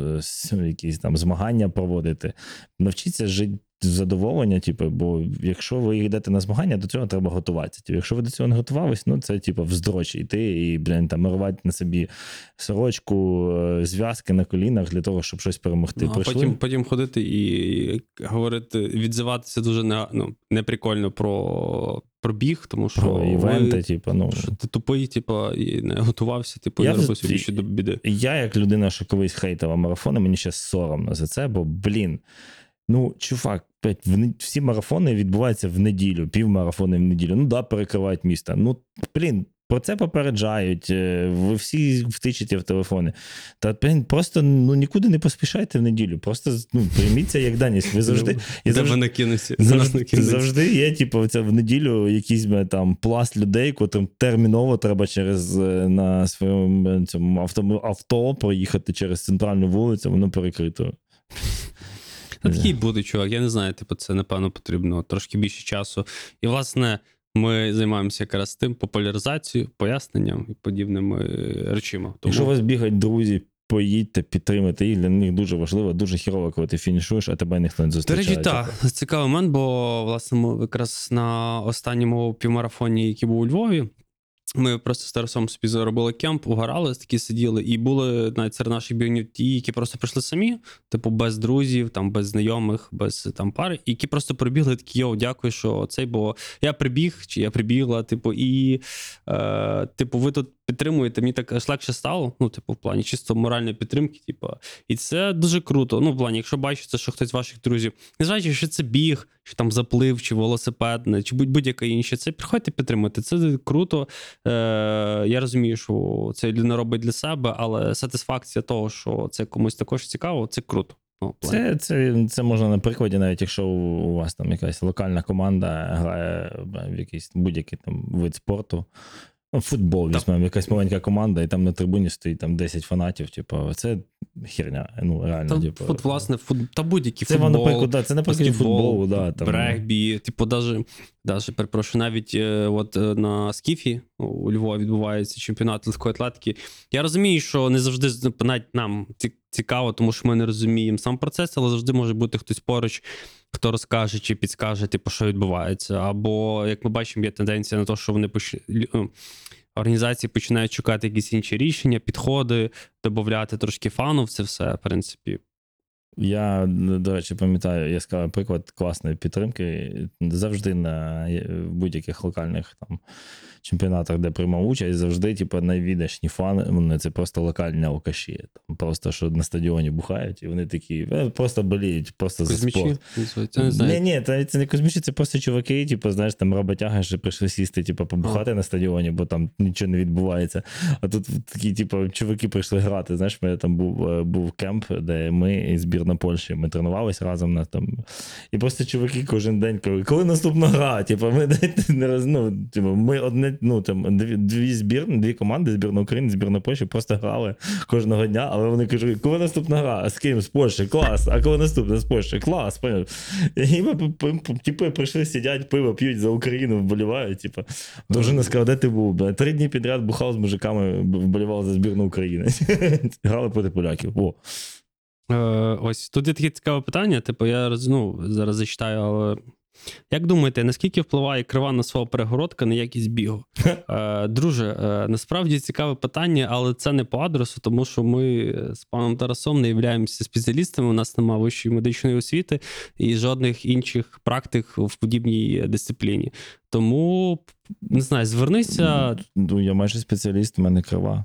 [SPEAKER 2] якісь там змагання проводити. Навчіться жити задоволення, типу, бо якщо ви йдете на змагання, до цього треба готуватися. Типу, якщо ви до цього не готувались, ну це типу вздрочі йти і блін, там рвати на собі сорочку, е, зв'язки на колінах для того, щоб щось перемогти.
[SPEAKER 1] Ну, а потім, потім ходити і говорити, відзиватися дуже не, ну, неприкольно про, про біг, тому що
[SPEAKER 2] Про івенти,
[SPEAKER 1] ви,
[SPEAKER 2] типу, ну.
[SPEAKER 1] що ти тупий, типу, і не готувався, типу,
[SPEAKER 2] Я
[SPEAKER 1] не робив собі ще до біди.
[SPEAKER 2] Я, як людина, що колись хейтила марафони, мені ще соромно за це, бо, блін, ну, чувак, не- всі марафони відбуваються в неділю, півмарафони в неділю. Ну да, перекривають міста. Ну, блін. Про це попереджають, е, ви всі втичите в телефони. Та блін, просто ну нікуди не поспішайте в неділю. Просто ну, прийміться як даність. Ви завжди, і завжди,
[SPEAKER 1] ви накинуться?
[SPEAKER 2] Завжди, завжди є, типу, це в неділю якийсь там пласт людей, котрим терміново треба через е, на своєму е, цьому авто, авто проїхати через центральну вулицю, воно перекрито.
[SPEAKER 1] Та такий буде, чувак. Я не знаю, типу, це напевно потрібно трошки більше часу. І, власне, ми займаємося якраз тим популяризацією, поясненням і подібними речима. Тому
[SPEAKER 2] Якщо у вас бігають друзі, поїдьте, підтримайте їх. Для них дуже важливо, дуже хірово, коли ти фінішуєш, а тебе ніхто не
[SPEAKER 1] До
[SPEAKER 2] зустрічає.
[SPEAKER 1] речі, так, цікавий момент, бо власне ми якраз на останньому півмарафоні, який був у Львові, ми просто з Тарасом собі заробили кемп, угорали, такі сиділи, і були навіть серед наших бігунів ті, які просто прийшли самі, типу, без друзів, там, без знайомих, без там пари, які просто прибігли такі, йоу, дякую, що цей, бо я прибіг, чи я прибігла, типу, і е, типу, ви тут підтримуєте, мені так аж легше стало, ну, типу, в плані чисто моральної підтримки, типу, і це дуже круто. Ну, в плані, якщо бачите, що хтось з ваших друзів, не незважаючи, що це біг, чи там заплив, чи велосипедне, чи будь- будь-яке інше, це приходьте підтримати. Це круто. Е, я розумію, що це людина робить для себе, але сатисфакція того, що це комусь також цікаво, це круто. Ну.
[SPEAKER 2] Це, це, це можна на прикладі, навіть якщо у вас там якась локальна команда грає в якийсь будь-який там вид спорту. Ну, футбол, візьмемо, якась маленька команда, і там на трибуні стоїть там 10 фанатів. Типу, це херня. Ну, реально,
[SPEAKER 1] Та,
[SPEAKER 2] типу,
[SPEAKER 1] фут, власне, фут, та будь-який
[SPEAKER 2] це
[SPEAKER 1] футбол,
[SPEAKER 2] наприклад, да, це наприклад
[SPEAKER 1] баскетбол,
[SPEAKER 2] футболу, да, там,
[SPEAKER 1] регбі, типу, даже, даже перепрошую, навіть е, от е, на Скіфі у Львові відбувається чемпіонат легкої атлетики. Я розумію, що не завжди навіть нам цікаво, тому що ми не розуміємо сам процес, але завжди може бути хтось поруч, хто розкаже чи підскаже, типу, що відбувається. Або, як ми бачимо, є тенденція на те, що вони поч... ну, Організації починають шукати якісь інші рішення, підходи, додати трошки фану в це все, в принципі.
[SPEAKER 2] Я, до речі, пам'ятаю яскравий приклад класної підтримки. Завжди на будь-яких локальних там чемпіонатах, де приймав участь, завжди, типу, найвідашні фани. Вони це просто локальні алкаші. Там просто що на стадіоні бухають, і вони такі е, просто боліють, просто за
[SPEAKER 1] Кузьмічі,
[SPEAKER 2] спорт. Ні, ні, це, це не космічі, це просто чуваки, типу, знаєш, там роботяги, що прийшли сісти, типу, побухати на стадіоні, бо там нічого не відбувається. А тут такі, типу, чуваки прийшли грати. Знаєш, мене там був, е, був кемп, де ми і збірна Польщі, ми тренувалися разом на там. І просто чуваки кожен день кажуть, коли наступна гра? Типу, ми ну, типу, ми одне, ну там дві, дві збірні, дві команди, збірна України, збірна Польщі, просто грали кожного дня, але вони кажуть, коли наступна гра? З ким? З Польщі, клас. А коли наступна з Польщі? Клас. І ми типу, прийшли, сидять, пиво п'ють за Україну, вболівають. Типу. Дружина сказала, де ти був? Три дні підряд бухав з мужиками, вболівав за збірну України. Грали проти поляків. О.
[SPEAKER 1] Е, ось тут є таке цікаве питання. Типу, я ну, зараз зачитаю, але як думаєте, наскільки впливає крива на свого перегородка на якість бігу? Е, друже, е, насправді цікаве питання, але це не по адресу, тому що ми з паном Тарасом не являємося спеціалістами. У нас немає вищої медичної освіти і жодних інших практик в подібній дисципліні. Тому не знаю, звернися.
[SPEAKER 2] Ну, я майже спеціаліст, в мене крива.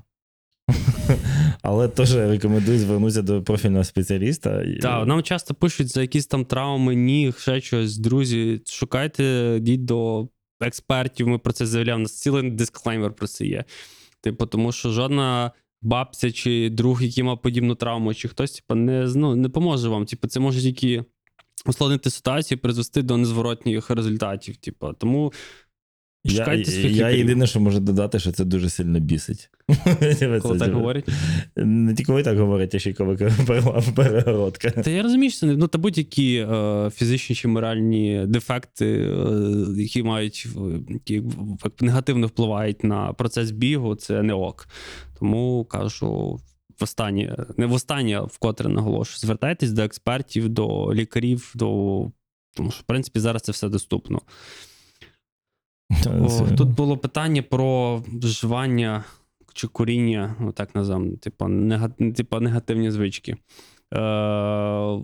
[SPEAKER 2] Але теж рекомендую звернутися до профільного спеціаліста.
[SPEAKER 1] Так, нам часто пишуть за якісь там травми, ніг, ще щось. Друзі, шукайте, йдіть до експертів. Ми про це заявляємо. У нас цілий дисклеймер про це є. Типу, тому що жодна бабця чи друг, який мав подібну травму, чи хтось, типу, не, ну, не поможе вам. Типу, це може тільки ускладнити ситуацію, призвести до незворотніх результатів. Типу, тому
[SPEAKER 2] Я,
[SPEAKER 1] Шукайте своїх
[SPEAKER 2] я
[SPEAKER 1] лікарів.
[SPEAKER 2] єдине, що можу додати, що це дуже сильно бісить.
[SPEAKER 1] Коли так говорять.
[SPEAKER 2] Не тільки ви так говорите, а ще й коли пере- перегородка.
[SPEAKER 1] Та я розумію, що це не- ну, та будь-які е, фізичні чи моральні дефекти, е, які мають е, які в- негативно впливають на процес бігу, це не ок. Тому кажу. Востаннє, не востаннє, вкотре наголошую. Звертайтесь до експертів, до лікарів, до тому що, в принципі, зараз це все доступно. О, тут було питання про вживання чи куріння, ну так називаємо, типу, нега, типу негативні звички. Е,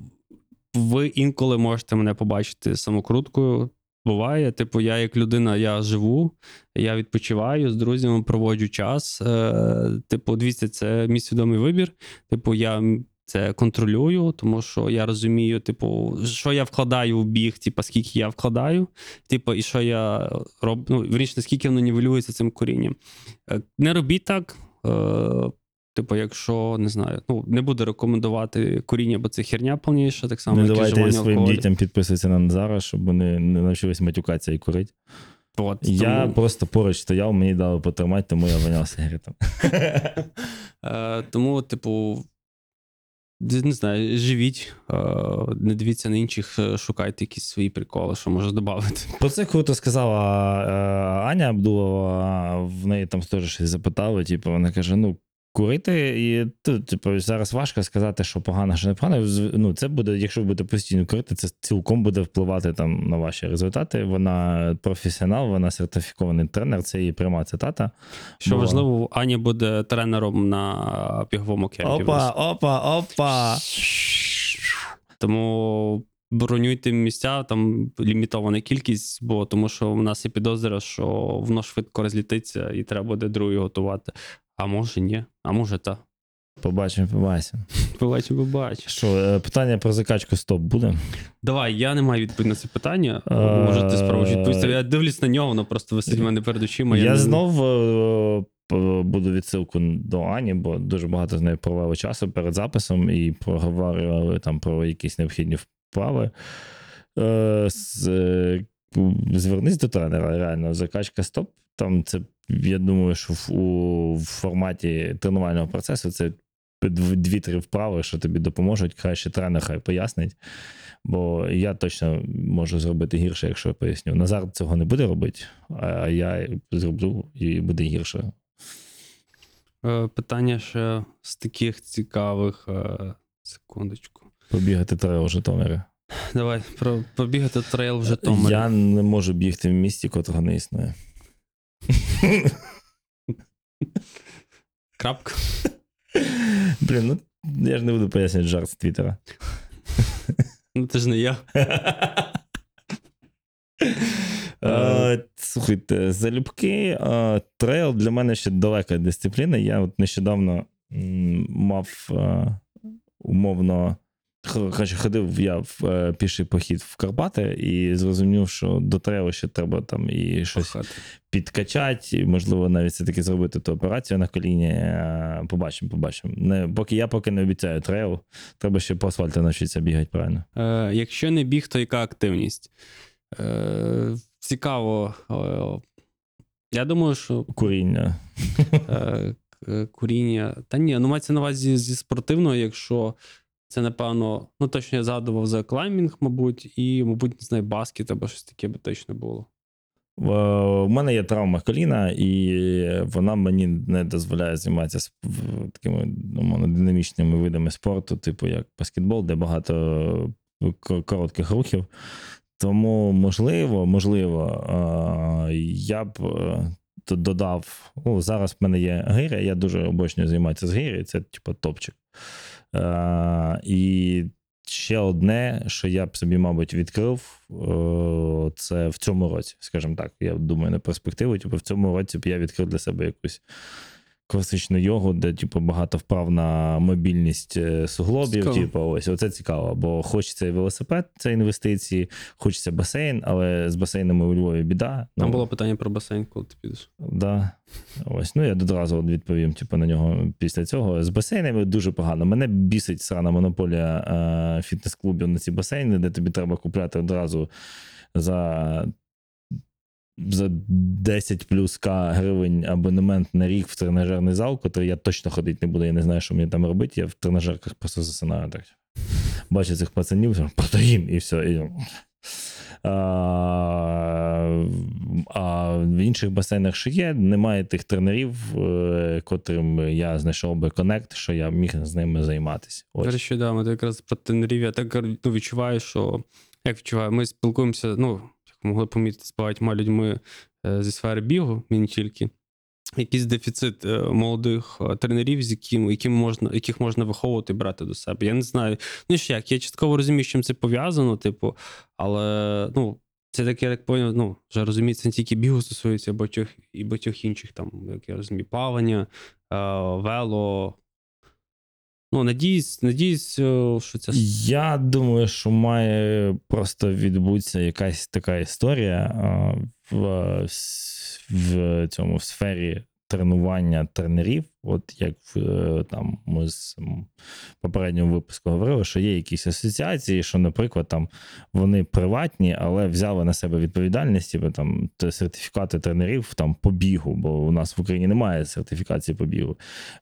[SPEAKER 1] ви інколи можете мене побачити самокруткою. Буває, типу, я як людина, я живу, я відпочиваю з друзями, проводжу час. Е, типу, дивіться, це мій свідомий вибір. Типу, я це контролюю, тому що я розумію, типу, що я вкладаю в біг, типу, скільки я вкладаю, типу, і що я роблю. Ну, вірніше, наскільки воно нівелюється цим корінням. Е, Не робіть так. Е, Типу, якщо не знаю, ну не буду рекомендувати коріння, бо це херня повніша, так само,
[SPEAKER 2] Не
[SPEAKER 1] як
[SPEAKER 2] давайте своїм
[SPEAKER 1] алкоголю.
[SPEAKER 2] дітям підписуватися на Назара, щоб вони не навчились матюкатися і курити.
[SPEAKER 1] От,
[SPEAKER 2] Я
[SPEAKER 1] тому,
[SPEAKER 2] просто поруч стояв, мені дали потримати, тому я воняв сигаретами.
[SPEAKER 1] е, тому, типу, не знаю, живіть, не дивіться на інших, е, шукайте якісь свої приколи, що може додати.
[SPEAKER 2] Про це круто сказала е, Аня Абдулова. В неї там теж щось запитали. Типу, вона каже: ну. Курити, і тут, типу, зараз важко сказати, що погано, що не погано. Ну, це буде, якщо ви будете постійно курити, це цілком буде впливати там на ваші результати. Вона професіонал, вона сертифікований тренер, це її пряма цитата.
[SPEAKER 1] Що
[SPEAKER 2] Бо-
[SPEAKER 1] важливо, Аня буде тренером на біговому кемпі.
[SPEAKER 2] Опа, опа, опа.
[SPEAKER 1] Тому бронюйте місця, там лімітована кількість, бо тому що в нас є підозра, що воно швидко розлітиться і треба буде другий готувати. А може ні, а може та.
[SPEAKER 2] Побачимо, побачимо.
[SPEAKER 1] Побачимо, побачиш.
[SPEAKER 2] Що, е, питання про закачку стоп буде?
[SPEAKER 1] Давай, я не маю відповіді на це питання.
[SPEAKER 2] Е,
[SPEAKER 1] Може, ти спробуєш відповісти. Я дивлюсь на нього, воно просто висить в мене перед очима.
[SPEAKER 2] Я
[SPEAKER 1] не-
[SPEAKER 2] знов е, буду відсилку до Ані, бо дуже багато з нею провели часу перед записом і проговорювали там про якісь необхідні вправи. Звернись до тренера, реально, закачка стоп. Там це, я думаю, що в, у в форматі тренувального процесу це дві-три вправи, що тобі допоможуть. Краще тренер хай пояснить. Бо я точно можу зробити гірше, якщо я поясню. Назар цього не буде робити, а я зроблю і буде гірше.
[SPEAKER 1] Е, Питання ще з таких цікавих. е, Секундочку.
[SPEAKER 2] Побігати трейл в Житомирі.
[SPEAKER 1] Давай, про побігати трейл в Житомирі.
[SPEAKER 2] Я не можу бігти в місті, котрого не існує.
[SPEAKER 1] Крапка.
[SPEAKER 2] Блін, ну я ж не буду пояснювати жарт з Твіттера.
[SPEAKER 1] Ну, це ж не я.
[SPEAKER 2] Слухайте, залюбки, трейл для мене ще далека дисципліна. Я от нещодавно м, мав умовно. Коротше, ходив я в е, піший похід в Карпати і зрозумів, що до трейлу ще треба там і щось
[SPEAKER 1] Пахати.
[SPEAKER 2] підкачати, і, можливо, навіть все-таки зробити ту операцію на коліні. Е, Побачимо, побачимо. Не, поки я поки не обіцяю трейл, треба ще по асфальту навчитися бігати правильно.
[SPEAKER 1] Е, якщо не біг, то яка активність? Е, цікаво. Е, я думаю, що
[SPEAKER 2] Куріння.
[SPEAKER 1] е, куріння. Та ні, ну мається на увазі зі спортивного, якщо це, напевно, ну точно я згадував за клаймінг, мабуть, і, мабуть, не знаю, баскет або щось таке би точно було.
[SPEAKER 2] Е, У мене є травма коліна, і вона мені не дозволяє займатися такими умовно, динамічними видами спорту, типу як баскетбол, де багато коротких рухів. Тому, можливо, можливо, е, я б е, додав. Ну, зараз в мене є гиря, я дуже обочнюю займатися з гирі, це типу топчик. Е, І ще одне, що я б собі, мабуть, відкрив, е, це в цьому році, скажімо так. Я думаю, на перспективу, типу, в цьому році б я відкрив для себе якусь класичну йогу, де типу, багато вправ на мобільність е, суглобів.
[SPEAKER 1] Цікаво.
[SPEAKER 2] Типу, ось оце цікаво. Бо хочеться і велосипед, це інвестиції, хочеться басейн, але з басейнами у Львові біда.
[SPEAKER 1] Там
[SPEAKER 2] Ну,
[SPEAKER 1] було питання про басейн, коли ти підеш.
[SPEAKER 2] Да. Ось, ну я одразу відповім типу, на нього після цього. З басейнами дуже погано. Мене бісить срана монополія е, фітнес-клубів на ці басейни, де тобі треба купляти одразу за. За 10 плюс К гривень абонемент на рік в тренажерний зал, котрий я точно ходити не буду, я не знаю, що мені там робити. Я в тренажерках просто засинаю так. Бачу цих пацанів, протеїн і все. І... А, а в інших басейнах, що є, немає тих тренерів, е, котрим я знайшов би конект, що я міг з ними займатися.
[SPEAKER 1] До
[SPEAKER 2] Ось.
[SPEAKER 1] речі, да, ми якраз про тренерів. Я так ну, відчуваю, що як відчуваю, ми спілкуємося, ну, могли помітити з багатьма людьми е, зі сфери бігу, і не тільки. Якийсь дефіцит е, молодих е, тренерів, з яким, яким можна, яких можна виховувати і брати до себе. Я не знаю. Ну що як, я частково розумію, з чим це пов'язано, типу, але ну, це таке, як поняв, ну, вже розумію, це не тільки бігу стосується, а багатьох і багатьох інших, там, як я розумію, плавання, вело. Ну, надіюсь, надіюсь, е, що це
[SPEAKER 2] Я думаю, що має просто відбутися якась така історія в, в цьому в сфері тренування тренерів. От як е, там ми з м, попередньому випуску говорили, що є якісь асоціації, що, наприклад, там вони приватні, але взяли на себе відповідальність, типу, там сертифікати тренерів там по бігу, бо у нас в Україні немає сертифікації по бігу.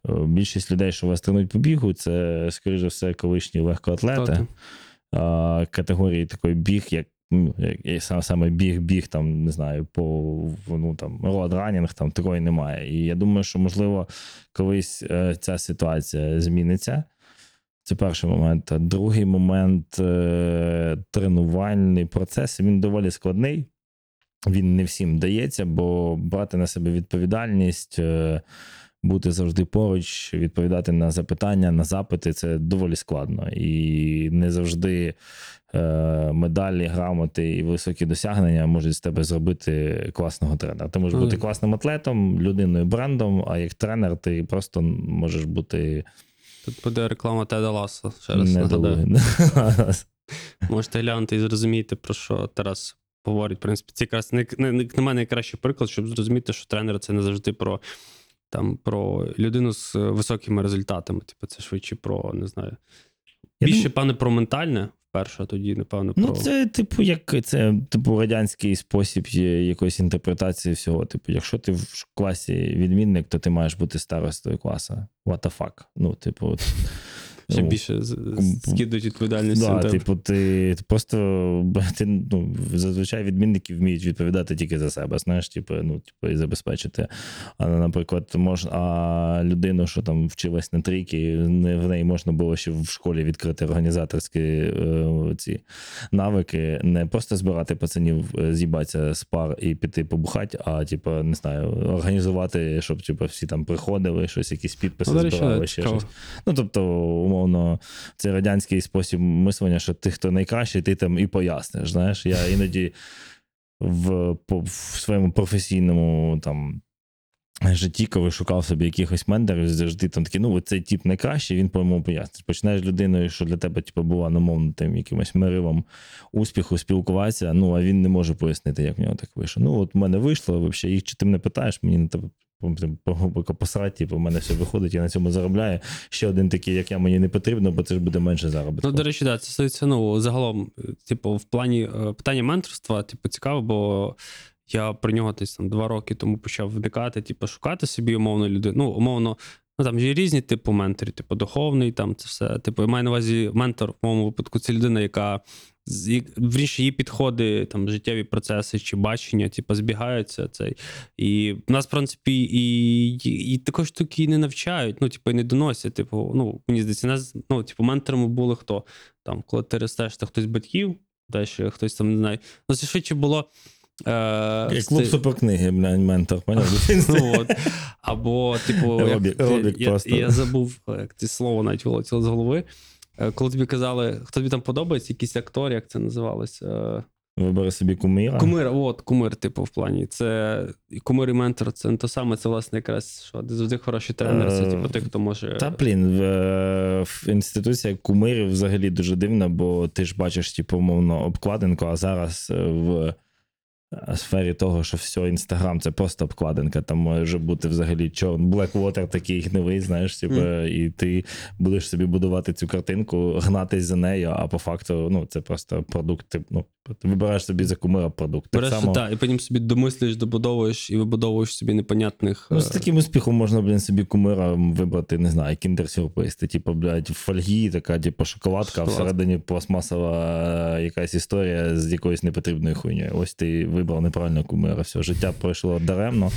[SPEAKER 2] Е, Більшість людей, що вас тренують по бігу, це, скоріш за все, колишні легкоатлети категорії такої біг, як. Ну, як саме- Саме біг, біг, там, не знаю, по ну, там, роадранінг, там такої немає. І я думаю, що, можливо, колись е, ця ситуація зміниться. Це перший момент. А другий момент е, тренувальний процес він доволі складний. Він не всім дається, бо брати на себе відповідальність, е, бути завжди поруч, відповідати на запитання, на запити це доволі складно. І не завжди медалі, грамоти і високі досягнення можуть з тебе зробити класного тренера. Ти можеш бути класним атлетом, людиною брендом, а як тренер ти просто можеш бути
[SPEAKER 1] Тут буде реклама Теда Ласа. Ще раз нагадаю. Можете глянути і зрозуміти, про що Тарас говорить. В принципі, це якраз не, не, не, на мене найкращий приклад, щоб зрозуміти, що тренер це не завжди про, там, про людину з е, високими результатами. Типу, це швидше про, не знаю. Більше, певне, про ментальне вперше, а тоді, напевно, про.
[SPEAKER 2] Ну, це, типу, як це, типу, радянський спосіб якоїсь інтерпретації всього. Типу, якщо ти в класі відмінник, то ти маєш бути старостою класу. What the fuck? Ну, типу, от,
[SPEAKER 1] Ще
[SPEAKER 2] ну,
[SPEAKER 1] більше скидують відповідальність.
[SPEAKER 2] Да, типу, ти просто ти, ну, зазвичай відмінники вміють відповідати тільки за себе, знаєш, типу, ну, типу, і забезпечити. А, наприклад, можна, а людину, що там вчилась на трійки, не в неї можна було ще в школі відкрити організаторські е, ці навики, не просто збирати пацанів, е, з'їбатися з пар і піти побухати, а типу, не знаю, організувати, щоб типу, всі там приходили, щось, якісь підписи
[SPEAKER 1] Ну,
[SPEAKER 2] збирали, ще щось. Ну, тобто, умовно, це радянський спосіб мислення, що ти, хто найкращий, ти там і поясниш. Знаєш, я іноді в, по, в своєму професійному там. Житті, коли шукав собі якихось мендерів, завжди там такі, ну, цей тип найкращий, він по-моєму пояснить. Починаєш людиною, що для тебе типу, була намовно тим якимось мерилом успіху, спілкуватися, ну, а він не може пояснити, як в нього так вийшло. Ну, от в мене вийшло, взагалі, і чи ти мене питаєш, мені на тебе посрати, типу, в мене все виходить, я на цьому заробляю. Ще один такий, як я, мені не потрібно, бо це ж буде менше заробітку.
[SPEAKER 1] Ну, до речі, да, це стосується, ну, загалом, типу, в плані е, питання менторства, типу, цікаво, бо я про нього десь там два роки тому почав вникати, типу, шукати собі умовно людину. Ну, умовно, ну там є різні типу менторів, типу, духовний, там це все. Типу, я маю на увазі ментор в моєму випадку це людина, яка і- її підходи, там, життєві процеси чи бачення, типу, збігаються. Цей. І в нас, в принципі, і, і, і такої штуки не навчають, ну, типу, і не доносять. Типу, ну, мені здається, нас, ну, типу, менторами були хто? Там, коли ти ростеш, то хтось батьків, далі хтось там не знаю. Ну, це швидше було. Е,
[SPEAKER 2] Як клуб
[SPEAKER 1] ти-
[SPEAKER 2] суперкниги, блядь, ментор.
[SPEAKER 1] Ну, от. Або, типу,
[SPEAKER 2] Робік-
[SPEAKER 1] ти-
[SPEAKER 2] робік
[SPEAKER 1] я,
[SPEAKER 2] просто.
[SPEAKER 1] я забув, як це слово навіть вилетіло з голови. Е, Коли тобі казали, хто тобі там подобається, якийсь актор, як це називалось? Е,
[SPEAKER 2] Вибери собі кумира.
[SPEAKER 1] Кумир, от, кумир, типу, в плані. Це кумир і ментор, це не то саме, це власне якраз що завжди хороший тренер, це
[SPEAKER 2] Е,
[SPEAKER 1] типу той, хто може.
[SPEAKER 2] Та блін, в, е, в інституція кумирів взагалі дуже дивна, бо ти ж бачиш, типу, умовно, обкладинку, а зараз е, в сфері того, що все, інстаграм це просто обкладинка. Там може бути взагалі чор... Blackwater такий гнилий, знаєш, типу, і ти будеш собі будувати цю картинку, гнатись за нею, а по факту, ну, це просто продукт. Ти, ну, ти вибираєш собі за кумира продукт. Так
[SPEAKER 1] Береш,
[SPEAKER 2] само,
[SPEAKER 1] та, і потім собі домислюєш, добудовуєш і вибудовуєш собі непонятних.
[SPEAKER 2] Ну,
[SPEAKER 1] е,
[SPEAKER 2] з таким успіхом можна, блін, собі кумира вибрати, не знаю, кіндер-сюрприз. Ти, типу, блядь, в фольгі, така, типу, шоколадка, а всередині пластмасова е, якась історія з якоюсь непотрібною хуйньою. Ось ти вибрав неправильно кумира. Все, життя пройшло даремно.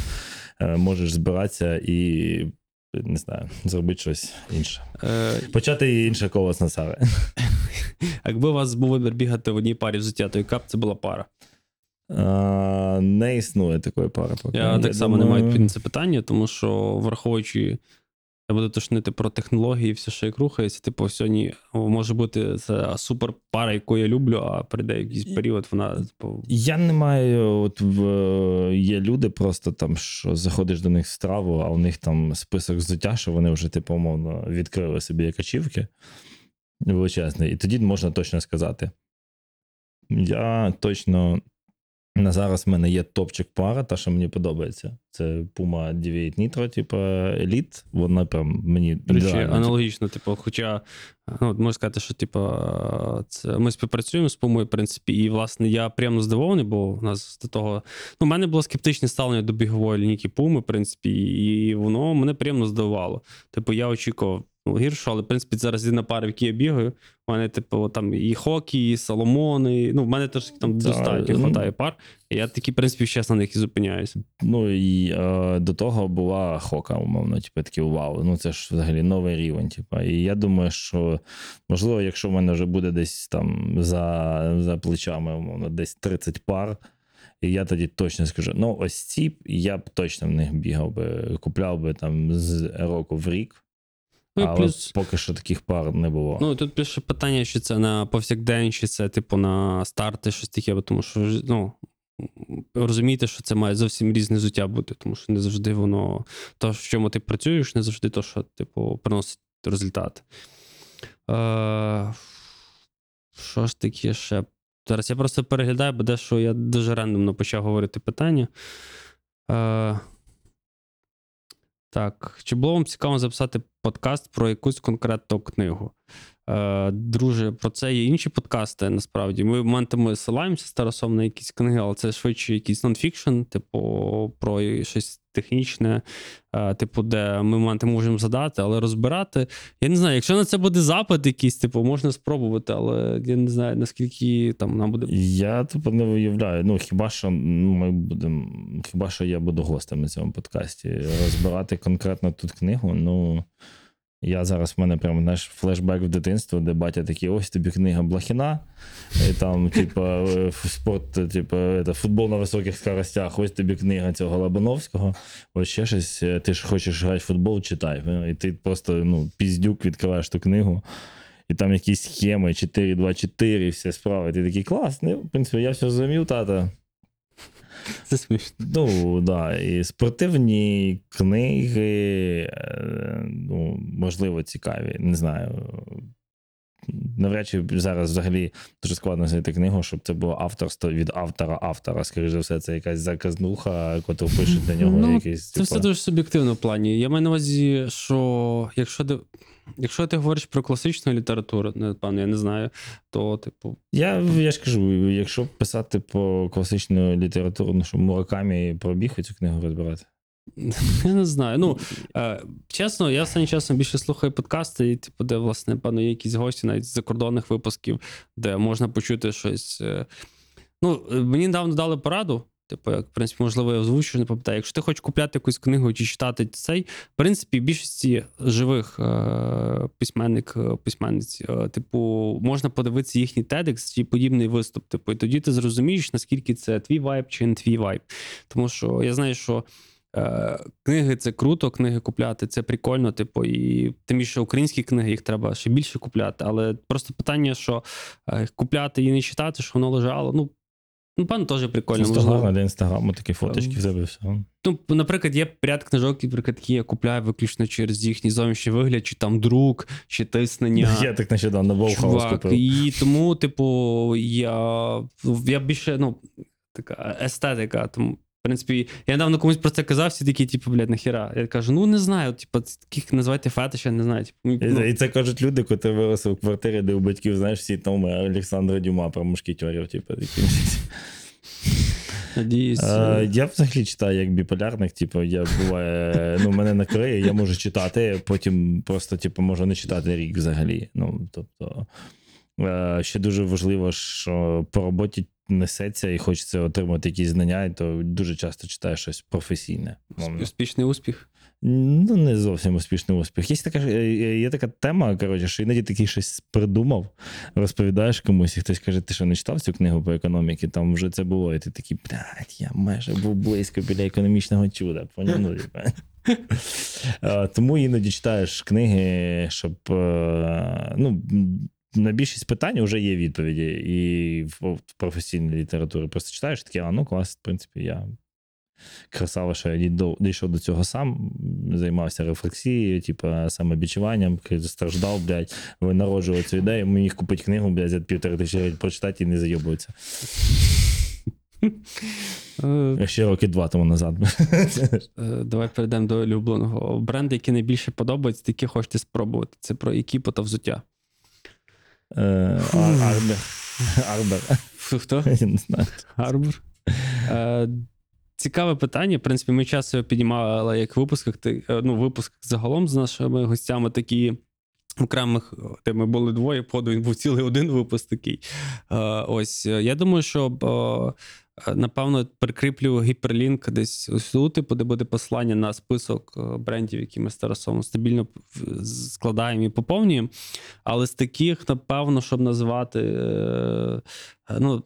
[SPEAKER 2] Е, Можеш збиратися і. Не знаю, зробити щось інше.
[SPEAKER 1] е,
[SPEAKER 2] Почати інше коло з насари.
[SPEAKER 1] якби у вас був вибір бігати в одній парі взуття, то яка б це була пара?
[SPEAKER 2] А, не існує такої пари. Поки.
[SPEAKER 1] Я так само не маю відповідь на це питання, тому що враховуючи, я буду тошнити про технології, все, що як рухається, типу, сьогодні може бути це супер пара, яку я люблю, а прийде якийсь період, вона типу.
[SPEAKER 2] Я не маю. От в є люди, просто там, що заходиш до них в страву, а у них там список взуття, що вони вже, типу, умовно, відкрили собі як ачівки величезний. І тоді можна точно сказати. Я точно. На зараз в мене є топчик пара, та що мені подобається. Це Puma 9 Nitro, типу Elite. Вона прям мені
[SPEAKER 1] речі, аналогічно, типу, хоча ну, можна сказати, що типу, це ми співпрацюємо з Пумою, в принципі, і власне я приємно здивований, бо у нас до того. Ну, у мене було скептичне ставлення до бігової лінійки Пуми, в принципі, і воно мене приємно здивувало. Типу, я очікував ну, гірше, але в принципі зараз єдина пара, в якій я бігаю. У мене, типу, там і Хокі, і Соломони. Ну, в мене теж там
[SPEAKER 2] Та,
[SPEAKER 1] достатньо хватає пар. І я такий, в принципі, чесно на них і зупиняюся.
[SPEAKER 2] Ну і е, до того була хока, умовно, типу, такі вау. Ну це ж взагалі новий рівень. Типу. І я думаю, що можливо, якщо в мене вже буде десь там за, за плечами, умовно, десь 30 пар. І я тоді точно скажу: ну, ось ці я б точно в них бігав би, купляв би там з року в рік.
[SPEAKER 1] Ну, і
[SPEAKER 2] але
[SPEAKER 1] плюс,
[SPEAKER 2] поки що таких пар не було.
[SPEAKER 1] Ну, тут більше питання, чи це на повсякдень, чи це, типу, на старти, щось таке, бо тому що ну, розумієте, що це має зовсім різне взуття бути, тому що не завжди воно то, в чому ти працюєш, не завжди то, що, типу, приносить результат. Е, що ж таке ще? Зараз я просто переглядаю, бо дещо я дуже рандомно почав говорити питання. Е, так, чи було вам цікаво записати подкаст про якусь конкретну книгу? Е, друже, про це є інші подкасти. Насправді. Ми моментами ссилаємося з Тарасом на якісь книги, але це швидше якийсь нонфікшн, типу, про щось технічне, е, типу, де ми моменти можемо задати, але розбирати. Я не знаю, якщо на це буде запит якийсь, типу, можна спробувати, але я не знаю, наскільки там нам буде.
[SPEAKER 2] Я типу не виявляю. Ну хіба що ну, ми будемо, хіба що я буду гостем на цьому подкасті. Розбирати конкретно тут книгу. Ну я зараз в мене прямо знаєш, флешбек в дитинство, де батя такий, ось тобі книга Блахіна, і там, типу, спорт, это, футбол на високих скоростях, ось тобі книга цього Лабановського. Ось ще щось, е, ти ж хочеш грати в футбол, читай. І ти просто ну, піздюк відкриваєш ту книгу. І там якісь схеми 4-2-4, все справи. Ти такий клас. Ну, в принципі, я все зрозумів, тата.
[SPEAKER 1] Це смішно.
[SPEAKER 2] Ну, да, і спортивні книги, е, ну, можливо, цікаві. Не знаю. Навряд чи зараз взагалі дуже складно знайти книгу, щоб це було авторство від автора автора. Скоріше за все, це якась заказнуха, яку пише для нього
[SPEAKER 1] Ну,
[SPEAKER 2] якийсь.
[SPEAKER 1] Це все
[SPEAKER 2] типу,
[SPEAKER 1] дуже суб'єктивно в плані. Я маю на увазі, що якщо якщо ти говориш про класичну літературу, напевно, я не знаю, то, типу,
[SPEAKER 2] Я, я ж кажу, якщо писати по класичну літературу, ну що Муракамі пробіг цю книгу розбирати.
[SPEAKER 1] я не знаю. Ну, е, чесно, я останнім часом більше слухаю подкасти, і, типу, де, власне, певно, є якісь гості навіть з закордонних випусків, де можна почути щось. е. Ну, е, мені недавно дали пораду. Типу, як, в принципі, можливо, я озвучу, не пам'ятаю. Якщо ти хочеш купляти якусь книгу чи читати цей, в принципі, більшості живих е, письменник, е, письменниць, е, типу, можна подивитися їхній TEDx чи подібний виступ. Типу, і тоді ти зрозумієш, наскільки це твій вайб чи не твій вайб. Тому що я знаю, що. Е, Книги це круто, книги купляти це прикольно. Типу, і тим більше українські книги їх треба ще більше купляти. Але просто питання, що е, купляти і не читати, що воно лежало. Ну Ну, пан теж прикольно.
[SPEAKER 2] Інстаграм, для інстаграму такі фоточки в все.
[SPEAKER 1] Ну, наприклад, є ряд книжок, наприклад, які я купляю виключно через їхній зовнішній вигляд, чи там друк, чи тиснення.
[SPEAKER 2] Я так нещодавно Баухаус купив.
[SPEAKER 1] і тому, типу, я, я більше, ну, така естетика. Тому, в принципі, я недавно комусь про це казав, всі такі, типу, блядь, нахіра. Я кажу, ну не знаю, типу, таких називайте фетиш, я не знаю. Типу, ну,
[SPEAKER 2] і це кажуть люди, котрі виросли в квартирі, де у батьків, знаєш, всі томи Олександра Дюма про мушкетерів, типу,
[SPEAKER 1] надіюсь.
[SPEAKER 2] Е, я взагалі читаю як біполярних, типу, я буває, ну, мене накриє, я можу читати, потім просто, типу, можу не читати рік взагалі. Ну, тобто, е, ще дуже важливо, що по роботі несеться і хочеться отримати якісь знання, і то дуже часто читаю щось професійне. мовно.
[SPEAKER 1] Успішний успіх.
[SPEAKER 2] Ну, не зовсім успішний успіх. Є така, е, е, є така тема, коротше, що іноді такий щось придумав, розповідаєш комусь, і хтось каже, ти що не читав цю книгу по економіці, там вже це було, і ти такий, блядь, я майже був близько біля економічного чуда. Ну. Е, Тому іноді читаєш книги, щоб ну, на більшість питань вже є відповіді. І в професійній літературі просто читаєш такі, а ну клас, в принципі, я красава, що я дійшов до цього сам, займався рефлексією, типу, самобічуванням, страждав, блядь, винароджував цю ідею, міг купити книгу, блядь, за півтори тисячі гривень прочитати і не зайобується.
[SPEAKER 1] Е,
[SPEAKER 2] Ще роки два тому назад.
[SPEAKER 1] е, Давай перейдемо до улюбленого. Бренди, які найбільше подобаються, які хочете спробувати. Це про екіпу та взуття.
[SPEAKER 2] Е, Арбер. Арбер.
[SPEAKER 1] Хто?
[SPEAKER 2] Я не знаю.
[SPEAKER 1] Арбер. Е, цікаве питання. В принципі, ми часто його піднімали як в випусках, е, ну, випуск загалом з нашими гостями такі. Окремих, де ми були двоє, походу він був цілий один випуск такий. Ось я думаю, що напевно прикріплю гіперлінк десь тут, типу, де буде послання на список е, брендів, які ми з стабільно складаємо і поповнюємо. Але з таких, напевно, щоб називати, е, е, ну,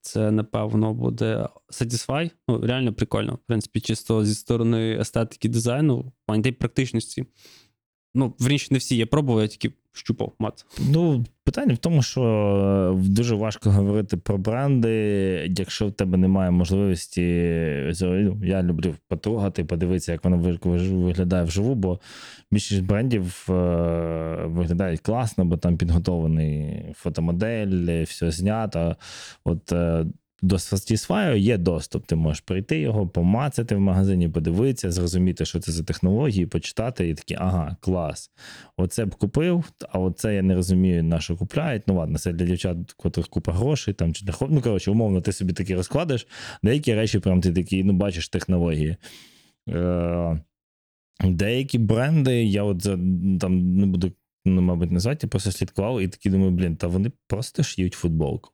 [SPEAKER 1] це напевно буде Satisfy. Ну, реально прикольно. В принципі, чисто зі сторони естетики дизайну, в практичності. Ну, вірніше, не всі я пробував, я тільки щупав мат.
[SPEAKER 2] Ну, питання в тому, що е, дуже важко говорити про бренди, якщо в тебе немає можливості. ну, Я люблю потрогати, подивитися, як воно ви- ви- виглядає вживу, бо більшість брендів е, виглядають класно, бо там підготовлений фотомодель, все знято. От е, до Satisfy є доступ. Ти можеш прийти його, помацати в магазині, подивитися, зрозуміти, що це за технології, почитати, і такі, ага, клас. Оце б купив, а оце я не розумію, на що купляють. Ну ладно, це для дівчат, котрих купа грошей там чи для хлоп- Ну, коротше, умовно, ти собі такі розкладеш. Деякі речі, прям ти такі, ну, бачиш технології. Е- деякі бренди, я от там не буду, ну, мабуть, назвати, просто слідкував і такі думаю, блін, та вони просто шиють футболку.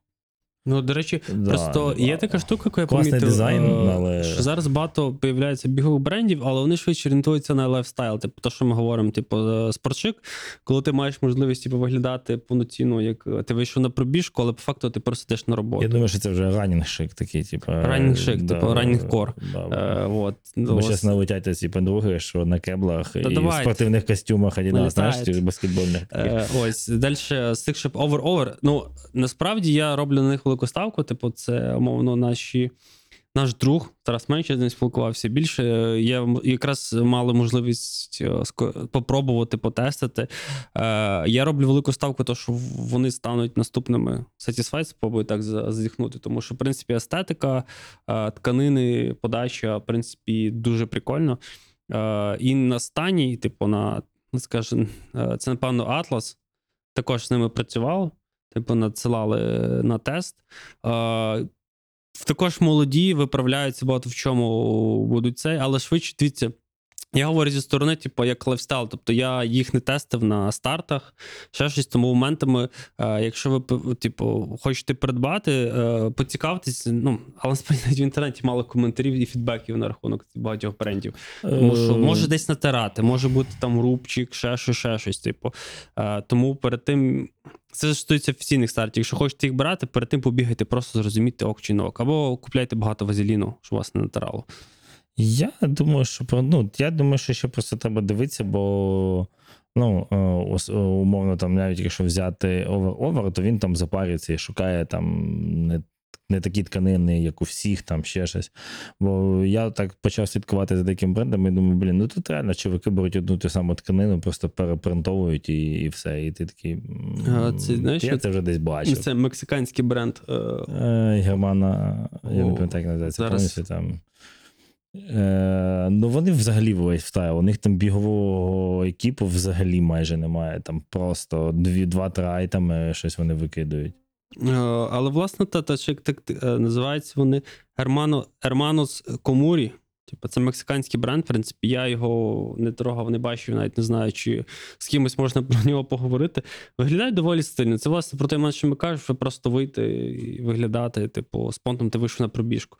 [SPEAKER 1] Ну, до речі,
[SPEAKER 2] Да,
[SPEAKER 1] просто є така штука, яку я помітив,
[SPEAKER 2] дизайн,
[SPEAKER 1] е,
[SPEAKER 2] але-
[SPEAKER 1] що зараз багато появляється бігових брендів, але вони швидше орієнтуються на лайфстайл. Типу, то, що ми говоримо, типу, е, sport chic, коли ти маєш можливість типу, виглядати повноцінно, як е, ти вийшов на пробіжку, але по факту ти просто йдеш на роботу.
[SPEAKER 2] Я думаю, що це вже ранінг шик такий, типу.
[SPEAKER 1] Раннінг шик,
[SPEAKER 2] да,
[SPEAKER 1] типу, раннінг кор.
[SPEAKER 2] Да. Бо зараз налетять ці подруги, що на кеблах і в спортивних костюмах Adidas, знаєш, баскетбольних.
[SPEAKER 1] Ось далі з тих, щоб over-over. Ну насправді я роблю на них велику ставку. Типу, це умовно наші. Наш друг Тарас менше з ним спілкувався більше. Е, Я якраз мали можливість е, попробувати, потестити. Е, Я роблю велику ставку, то що вони стануть наступними Satisfy, спробую так зазіхнути. Тому що, в принципі, естетика, тканини, подача, в принципі, дуже прикольно. І на стані, типу, на ну, скажімо, це, напевно, Atlas. Також з ними працював, типу, надсилали на тест. Е, Також молоді виправляються багато в чому будуть цей, але швидше дивіться. Я говорю зі сторони, типу, як лайфстайл. Тобто я їх не тестив на стартах, ще щось, тому моментами, е, якщо ви типу, хочете придбати, е, поцікавтесь, ну, але в інтернеті мало коментарів і фідбеків на рахунок багатьох брендів. Тому що
[SPEAKER 2] Е,
[SPEAKER 1] може десь натирати, може бути там рубчик, ще щось, ще щось. Типу. Е, тому перед тим. Це стосується офіційних стартів. Якщо хочете їх брати, перед тим побігайте, просто зрозуміти ок чи не ок. Або купляйте багато вазеліну, щоб вас не натирало.
[SPEAKER 2] Я думаю, що про- ну, я думаю, що ще просто треба дивитися, бо ну, е, е, умовно, там, навіть якщо взяти овер-овер, то він там запарюється і шукає там не, не такі тканини, як у всіх, там ще щось. Бо я так почав слідкувати за таким брендом і думаю, блін, ну тут реально чоловіки беруть одну ту саму тканину, просто перепринтовують і, і все. І ти такий.
[SPEAKER 1] А, це, знаєш,
[SPEAKER 2] я це вже десь бачив.
[SPEAKER 1] Це мексиканський бренд. Е,
[SPEAKER 2] Германа, я не пам'ятаю, як називається,
[SPEAKER 1] зараз.
[SPEAKER 2] повністю там. Е, ну, вони взагалі в встайл. У них там бігового екіпу взагалі майже немає. Там просто два-три айтеми, щось вони викидують.
[SPEAKER 1] Е, Але власне та, та як так е, називаються вони Ерманос Комурі. Типу, це мексиканський бренд. В принципі, я його не трогав, не бачив, навіть не знаю, чи з кимось можна про нього поговорити. Виглядає доволі стильно. Це власне про те, момент, що ми кажемо, що просто вийти і виглядати, типу, спонтом ти вийшов на пробіжку.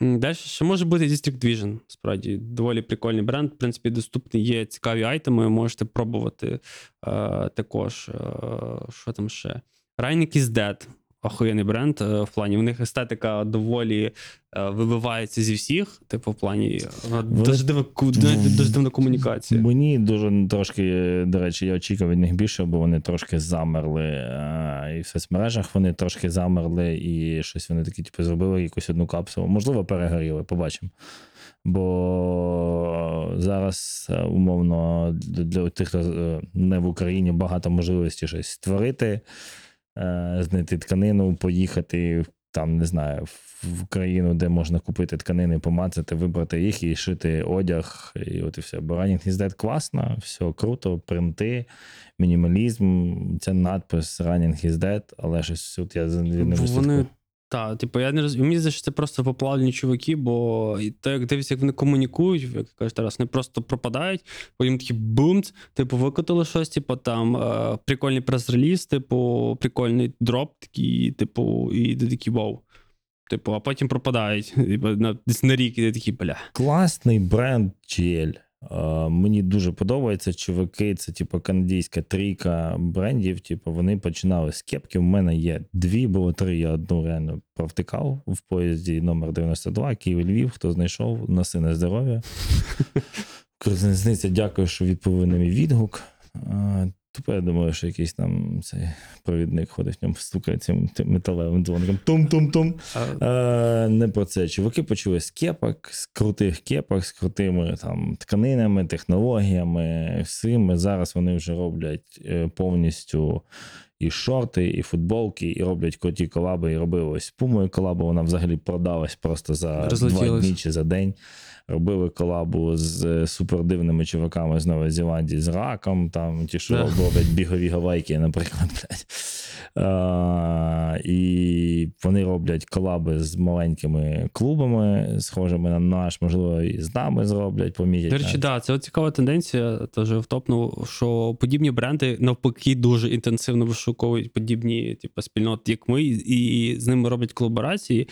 [SPEAKER 1] Далі ще може бути District Vision. Справді, доволі прикольний бренд. В принципі, доступний є цікаві айтеми, можете пробувати е, також. Е, що там ще? Reinik is Dead. Охуєнний бренд е, в плані. В них естетика доволі е, вибивається зі всіх. Типу, в плані е, дуже дивна, дуже дивна комунікація.
[SPEAKER 2] Мені дуже трошки, до речі, я очікував від них більше, бо вони трошки замерли. І в соцмережах вони трошки замерли, і щось вони такі, типу, зробили якусь одну капсулу. Можливо, перегоріли, побачимо. Бо зараз, умовно, для тих, хто не в Україні, багато можливостей щось створити, знайти тканину, поїхати там, не знаю, в країну, де можна купити тканини, помацати, вибрати їх і шити одяг, і от і все. Is Dead класно, все круто, принти, мінімалізм, це надпис Running is Dead, але щось тут я за- не
[SPEAKER 1] Вони, так, типу, я не розумію. Мені здається, що це просто поплавлені чуваки, бо те, як дивишся, як вони комунікують, як кажуть Тарас, вони просто пропадають, потім такі бумц, типу, викотили щось, типу, там е, прикольний прес-реліз, типу, прикольний дроп, такий, типу, і ти такий вау. Типу, а потім пропадають. Типу, на, десь на рік, і ти такий, бля.
[SPEAKER 2] Класний бренд GL. Е, Мені дуже подобається. Чуваки, це типу канадійська трійка брендів. Типу, вони починали з кепки. У мене є дві, було три. Я одну реально провтикав в поїзді номер 92, Київ Львів. Хто знайшов, носи на здоров'я. Кризниця, дякую, що відповів на мій відгук. Тепер я думаю, що якийсь там цей провідник ходить в ньому, стукає цим металевим дзвоником. Тум-тум-тум.
[SPEAKER 1] А,
[SPEAKER 2] Е, не про це. Чуваки почали з кепок, з крутих кепок, з крутими там тканинами, технологіями, всім. Зараз вони вже роблять е, повністю і шорти, і футболки, і роблять круті колаби. І робили ось пумою колабу. Вона взагалі продалась просто за два дні чи за день. Робили колабу з е, супердивними чуваками з Нової Зеландії, з раком, там ті, що роблять бігові гавайки, наприклад. Блядь. А, і вони роблять колаби з маленькими клубами, схожими на наш, можливо, і з нами зроблять, помітять.
[SPEAKER 1] До речі,
[SPEAKER 2] нас.
[SPEAKER 1] да, це от цікава тенденція, теж втопнув, що подібні бренди навпаки дуже інтенсивно вишуковують подібні, типу, спільноти, як ми, і з ними роблять колаборації.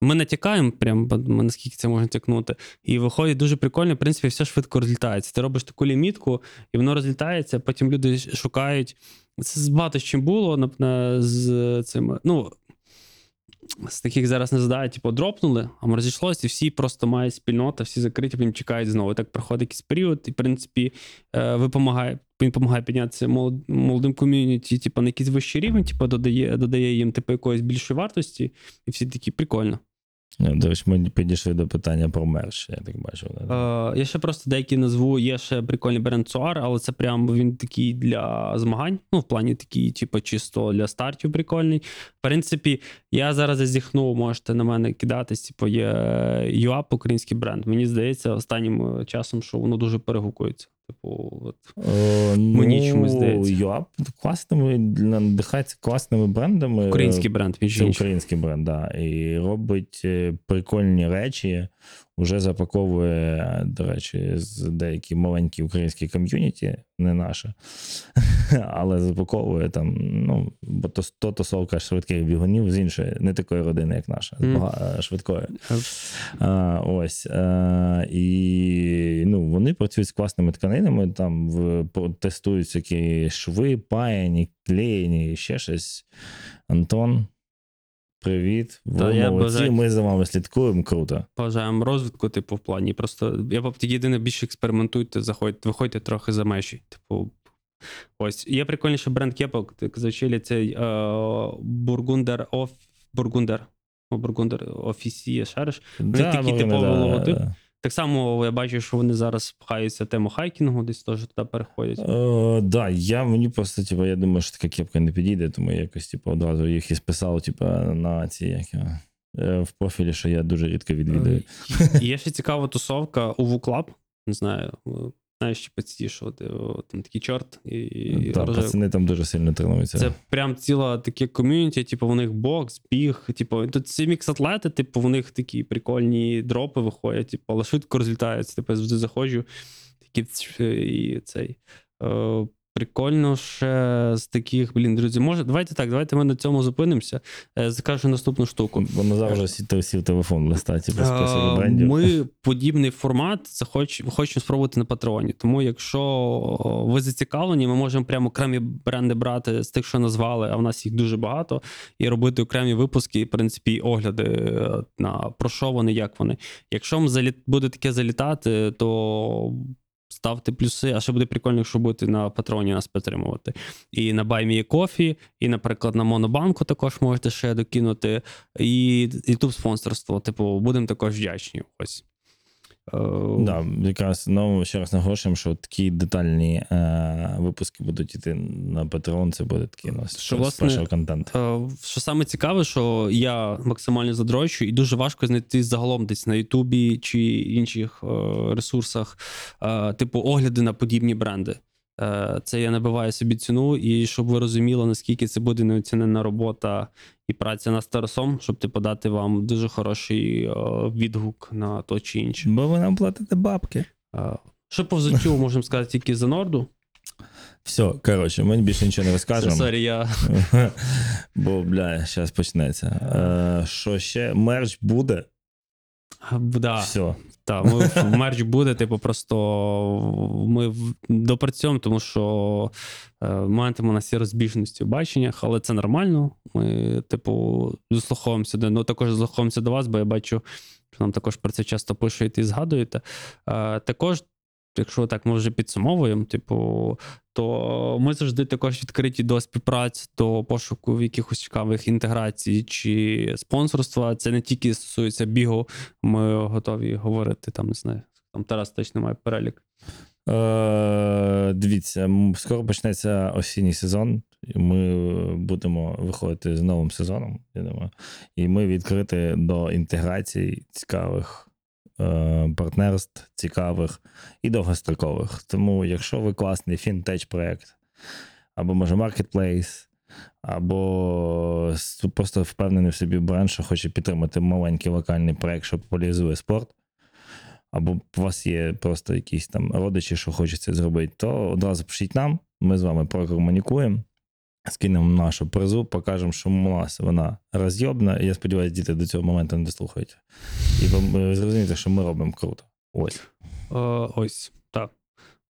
[SPEAKER 1] Ми натякаємо, прям ми наскільки це можна тякнути. І виходить дуже прикольно, в принципі, все швидко розлітається. Ти робиш таку лімітку, і воно розлітається, потім люди шукають. Це багато з чим було на, на, з цими. Ну, з таких зараз не задають, типу, дропнули, а розійшлося, і всі просто мають спільнота, всі закриті, потім чекають знову. Так проходить якийсь період, і в принципі е, ви помагає, він допомагає піднятися молодим ком'юніті, типу, на якийсь вищий рівень, типу, додає, додає їм типу, якоїсь більшої вартості, і всі такі прикольно.
[SPEAKER 2] Ну, До речі, ми підійшли до питання про мерч, я так бачу.
[SPEAKER 1] Е, я ще просто деякі назву, є ще прикольний бренд Цуар, але це прям він такий для змагань. Ну, в плані такий, типу, чисто для стартів прикольний. В принципі, я зараз зазіхнув, можете на мене кидатись, типу, є ЮАП, український бренд. Мені здається, останнім е, часом, що воно дуже перегукується. Типу, от.
[SPEAKER 2] О,
[SPEAKER 1] мені чомусь здається.
[SPEAKER 2] ЮАП класними, надихається класними брендами.
[SPEAKER 1] Український бренд, він
[SPEAKER 2] Це український бренд, да. І робить е, прикольні речі. Уже запаковує, до речі, з деякі маленькі українські ком'юніті, не наше, але запаковує там, ну, бо то, то тусовка швидких бігунів з іншої, не такої родини, як наша, бага- швидкої. А, ось. А, і ну, вони працюють з класними тканинами, там в, тестують всякі шви, паяні, клеєні, ще щось. Антон, привіт.
[SPEAKER 1] Та
[SPEAKER 2] Ви
[SPEAKER 1] я
[SPEAKER 2] молодці,
[SPEAKER 1] бажаю-
[SPEAKER 2] ми за вами слідкуємо, круто.
[SPEAKER 1] Бажаємо розвитку, типу, в плані. Просто я б єдине більше експериментуйте, заходьте, виходьте трохи за межі. Типу, ось. Є прикольніший бренд кепок, так зачили цей е, Бургундер оф Бургундер. Бургундер офісі, шариш. Вони такі
[SPEAKER 2] да,
[SPEAKER 1] логотип. Так само я бачу, що вони зараз пхаються тему хайкінгу, десь теж туди переходять.
[SPEAKER 2] Е, да, я мені просто, типу, я думаю, що така кепка не підійде, тому я якось, типу, одразу їх і списав, типу, на ці як, його, е, в профілі, що я дуже рідко відвідую.
[SPEAKER 1] Є ще цікава тусовка у Club. Не знаю, е, знаєш, типу що ти, там такий чорт і, і
[SPEAKER 2] Та, пацани там дуже сильно тренуються.
[SPEAKER 1] Це прям ціла таке ком'юніті, типу, в них бокс, біг, типу, тут ці мікс-атлети, типу, у них такі прикольні дропи виходять, типу, але швидко розлітаються. Типу, я завжди заходжу, такі і цей. Е, прикольно ще з таких, блін, друзі, може, давайте так, давайте ми на цьому зупинимося. Е, закажу наступну штуку.
[SPEAKER 2] Воно завжди сів, телефон листати без список
[SPEAKER 1] Е,
[SPEAKER 2] брендів.
[SPEAKER 1] Ми подібний формат захоч, хочемо спробувати на патреоні. Тому, якщо ви зацікавлені, ми можемо прямо окремі бренди брати з тих, що назвали, а в нас їх дуже багато, і робити окремі випуски, і, в принципі, і огляди е, на про що вони, як вони. Якщо вам заліт, буде таке залітати, то. Ставте плюси, а ще буде прикольно, якщо будете на патроні нас підтримувати. І на Баймі Кофі, і, наприклад, на Монобанку також можете ще докинути. І youtube спонсорство. Типу, будемо також вдячні. Ось. Е,
[SPEAKER 2] Да, якраз ну, ще раз наголошуємо, що такі детальні е, випуски будуть йти на Patreon, це буде такий у нас
[SPEAKER 1] Що, власне,
[SPEAKER 2] спешл контент.
[SPEAKER 1] Е, Що саме цікаве, що я максимально задрочу, і дуже важко знайти загалом десь на Ютубі чи інших е, ресурсах, е, типу, огляди на подібні бренди. Е, Це я набиваю собі ціну, і щоб ви розуміли, наскільки це буде неоцінена робота і праця над Тарасом, щоб типу, дати вам дуже хороший е, відгук на то чи інше.
[SPEAKER 2] Бо ви нам платите бабки.
[SPEAKER 1] Е, Що по взуттю можемо сказати тільки за Норду.
[SPEAKER 2] Все, коротше, ми більше нічого не розкажемо.
[SPEAKER 1] Sorry, я
[SPEAKER 2] Бо, бля, зараз почнеться. Що ще? Мерч буде.
[SPEAKER 1] да.
[SPEAKER 2] Все.
[SPEAKER 1] Так, ми мерч буде, типу, просто ми допрацьовуємо, тому що е, на всі розбіжності в баченнях, але це нормально. Ми, типу, заслухаємося до ну, також дослуховуємося до вас, бо я бачу, що нам також про це часто пишете і згадуєте. Е, також, якщо так ми вже підсумовуємо, типу, то ми завжди також відкриті до співпраці, до пошуку якихось цікавих інтеграцій чи спонсорства. Це не тільки стосується бігу, ми готові говорити там, не знаю. Там Тарас точно має перелік.
[SPEAKER 2] Е, дивіться, скоро почнеться осінній сезон. Ми будемо виходити з новим сезоном, я думаю. І ми відкриті до інтеграцій цікавих партнерств, цікавих і довгострокових. Тому, якщо ви класний фінтеч проект, або може маркетплейс, або просто впевнений в собі бренд, що хоче підтримати маленький локальний проект, що популяризує спорт. Або у вас є просто якісь там родичі, що хочуть зробити, то одразу пишіть нам, ми з вами прокомунікуємо, скинемо нашу призу, покажемо, що нас вона роз'єбна. Я сподіваюся, діти до цього моменту не дослухають. І ви- зрозумієте, що ми робимо круто. Ось.
[SPEAKER 1] О, ось так.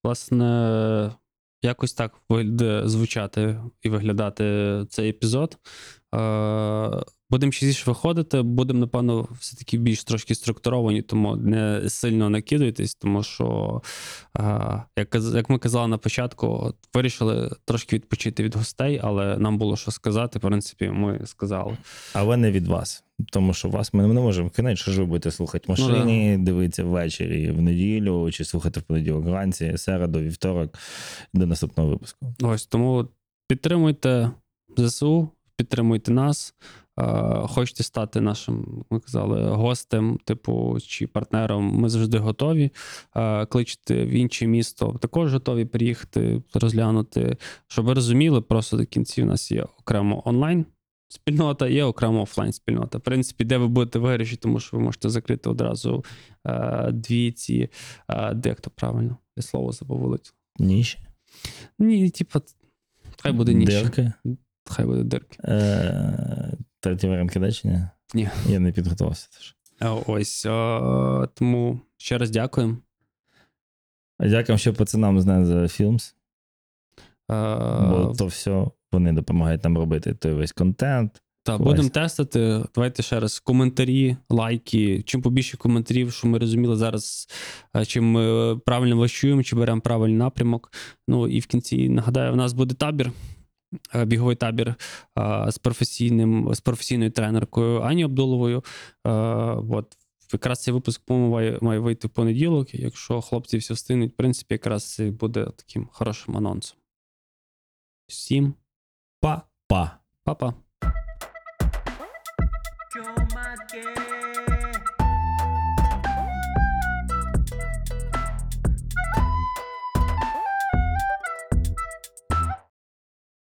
[SPEAKER 1] Власне, якось так звучати і виглядати цей епізод. Будемо частіше виходити, будемо, напевно, все-таки більш трошки структуровані, тому не сильно накидуйтесь, тому що, е, як, як ми казали на початку, вирішили трошки відпочити від гостей, але нам було що сказати. В принципі, ми сказали.
[SPEAKER 2] Але не від вас. Тому що вас ми не можемо кинути, що ж ви будете слухати в
[SPEAKER 1] Ну,
[SPEAKER 2] машині, дивитися ввечері в неділю, чи слухати в понеділок вранці, середу, вівторок до наступного випуску.
[SPEAKER 1] Ось тому підтримуйте ЗСУ, підтримуйте нас. Е, Хочете стати нашим, ми казали, гостем, типу, чи партнером. Ми завжди готові. Е, Кличте в інше місто, також готові приїхати, розглянути. Щоб ви розуміли, просто до кінці у нас є окремо онлайн. Спільнота є окремо офлайн спільнота. В принципі, де ви будете виграші, тому що ви можете закрити одразу е, дві ці, е, де як то правильно, я слово забув вилетіло.
[SPEAKER 2] Ніші.
[SPEAKER 1] Ні, типа, хай буде ніч.
[SPEAKER 2] Дирки.
[SPEAKER 1] Хай буде дирки.
[SPEAKER 2] Е, Третій варіант кидачення?
[SPEAKER 1] Ні.
[SPEAKER 2] Я не підготувався теж.
[SPEAKER 1] Ось. а, тому ще раз дякуємо.
[SPEAKER 2] Дякую ще пацанам з за Філмс,
[SPEAKER 1] А,
[SPEAKER 2] бо то все вони допомагають нам робити той весь контент.
[SPEAKER 1] та, будемо тестити. Давайте ще раз коментарі, лайки. Чим побільше коментарів, що ми розуміли зараз, чим ми правильно ващуємо, чи беремо правильний напрямок. Ну і в кінці нагадаю, в нас буде табір. Е, біговий табір е, з професійним з професійною тренеркою Ані Абдуловою. Е, От якраз цей випуск по-моєму, має, має вийти в понеділок. Якщо хлопці все встигнуть, в принципі, якраз це буде таким хорошим анонсом. Всім
[SPEAKER 2] Па-па.
[SPEAKER 1] па-па.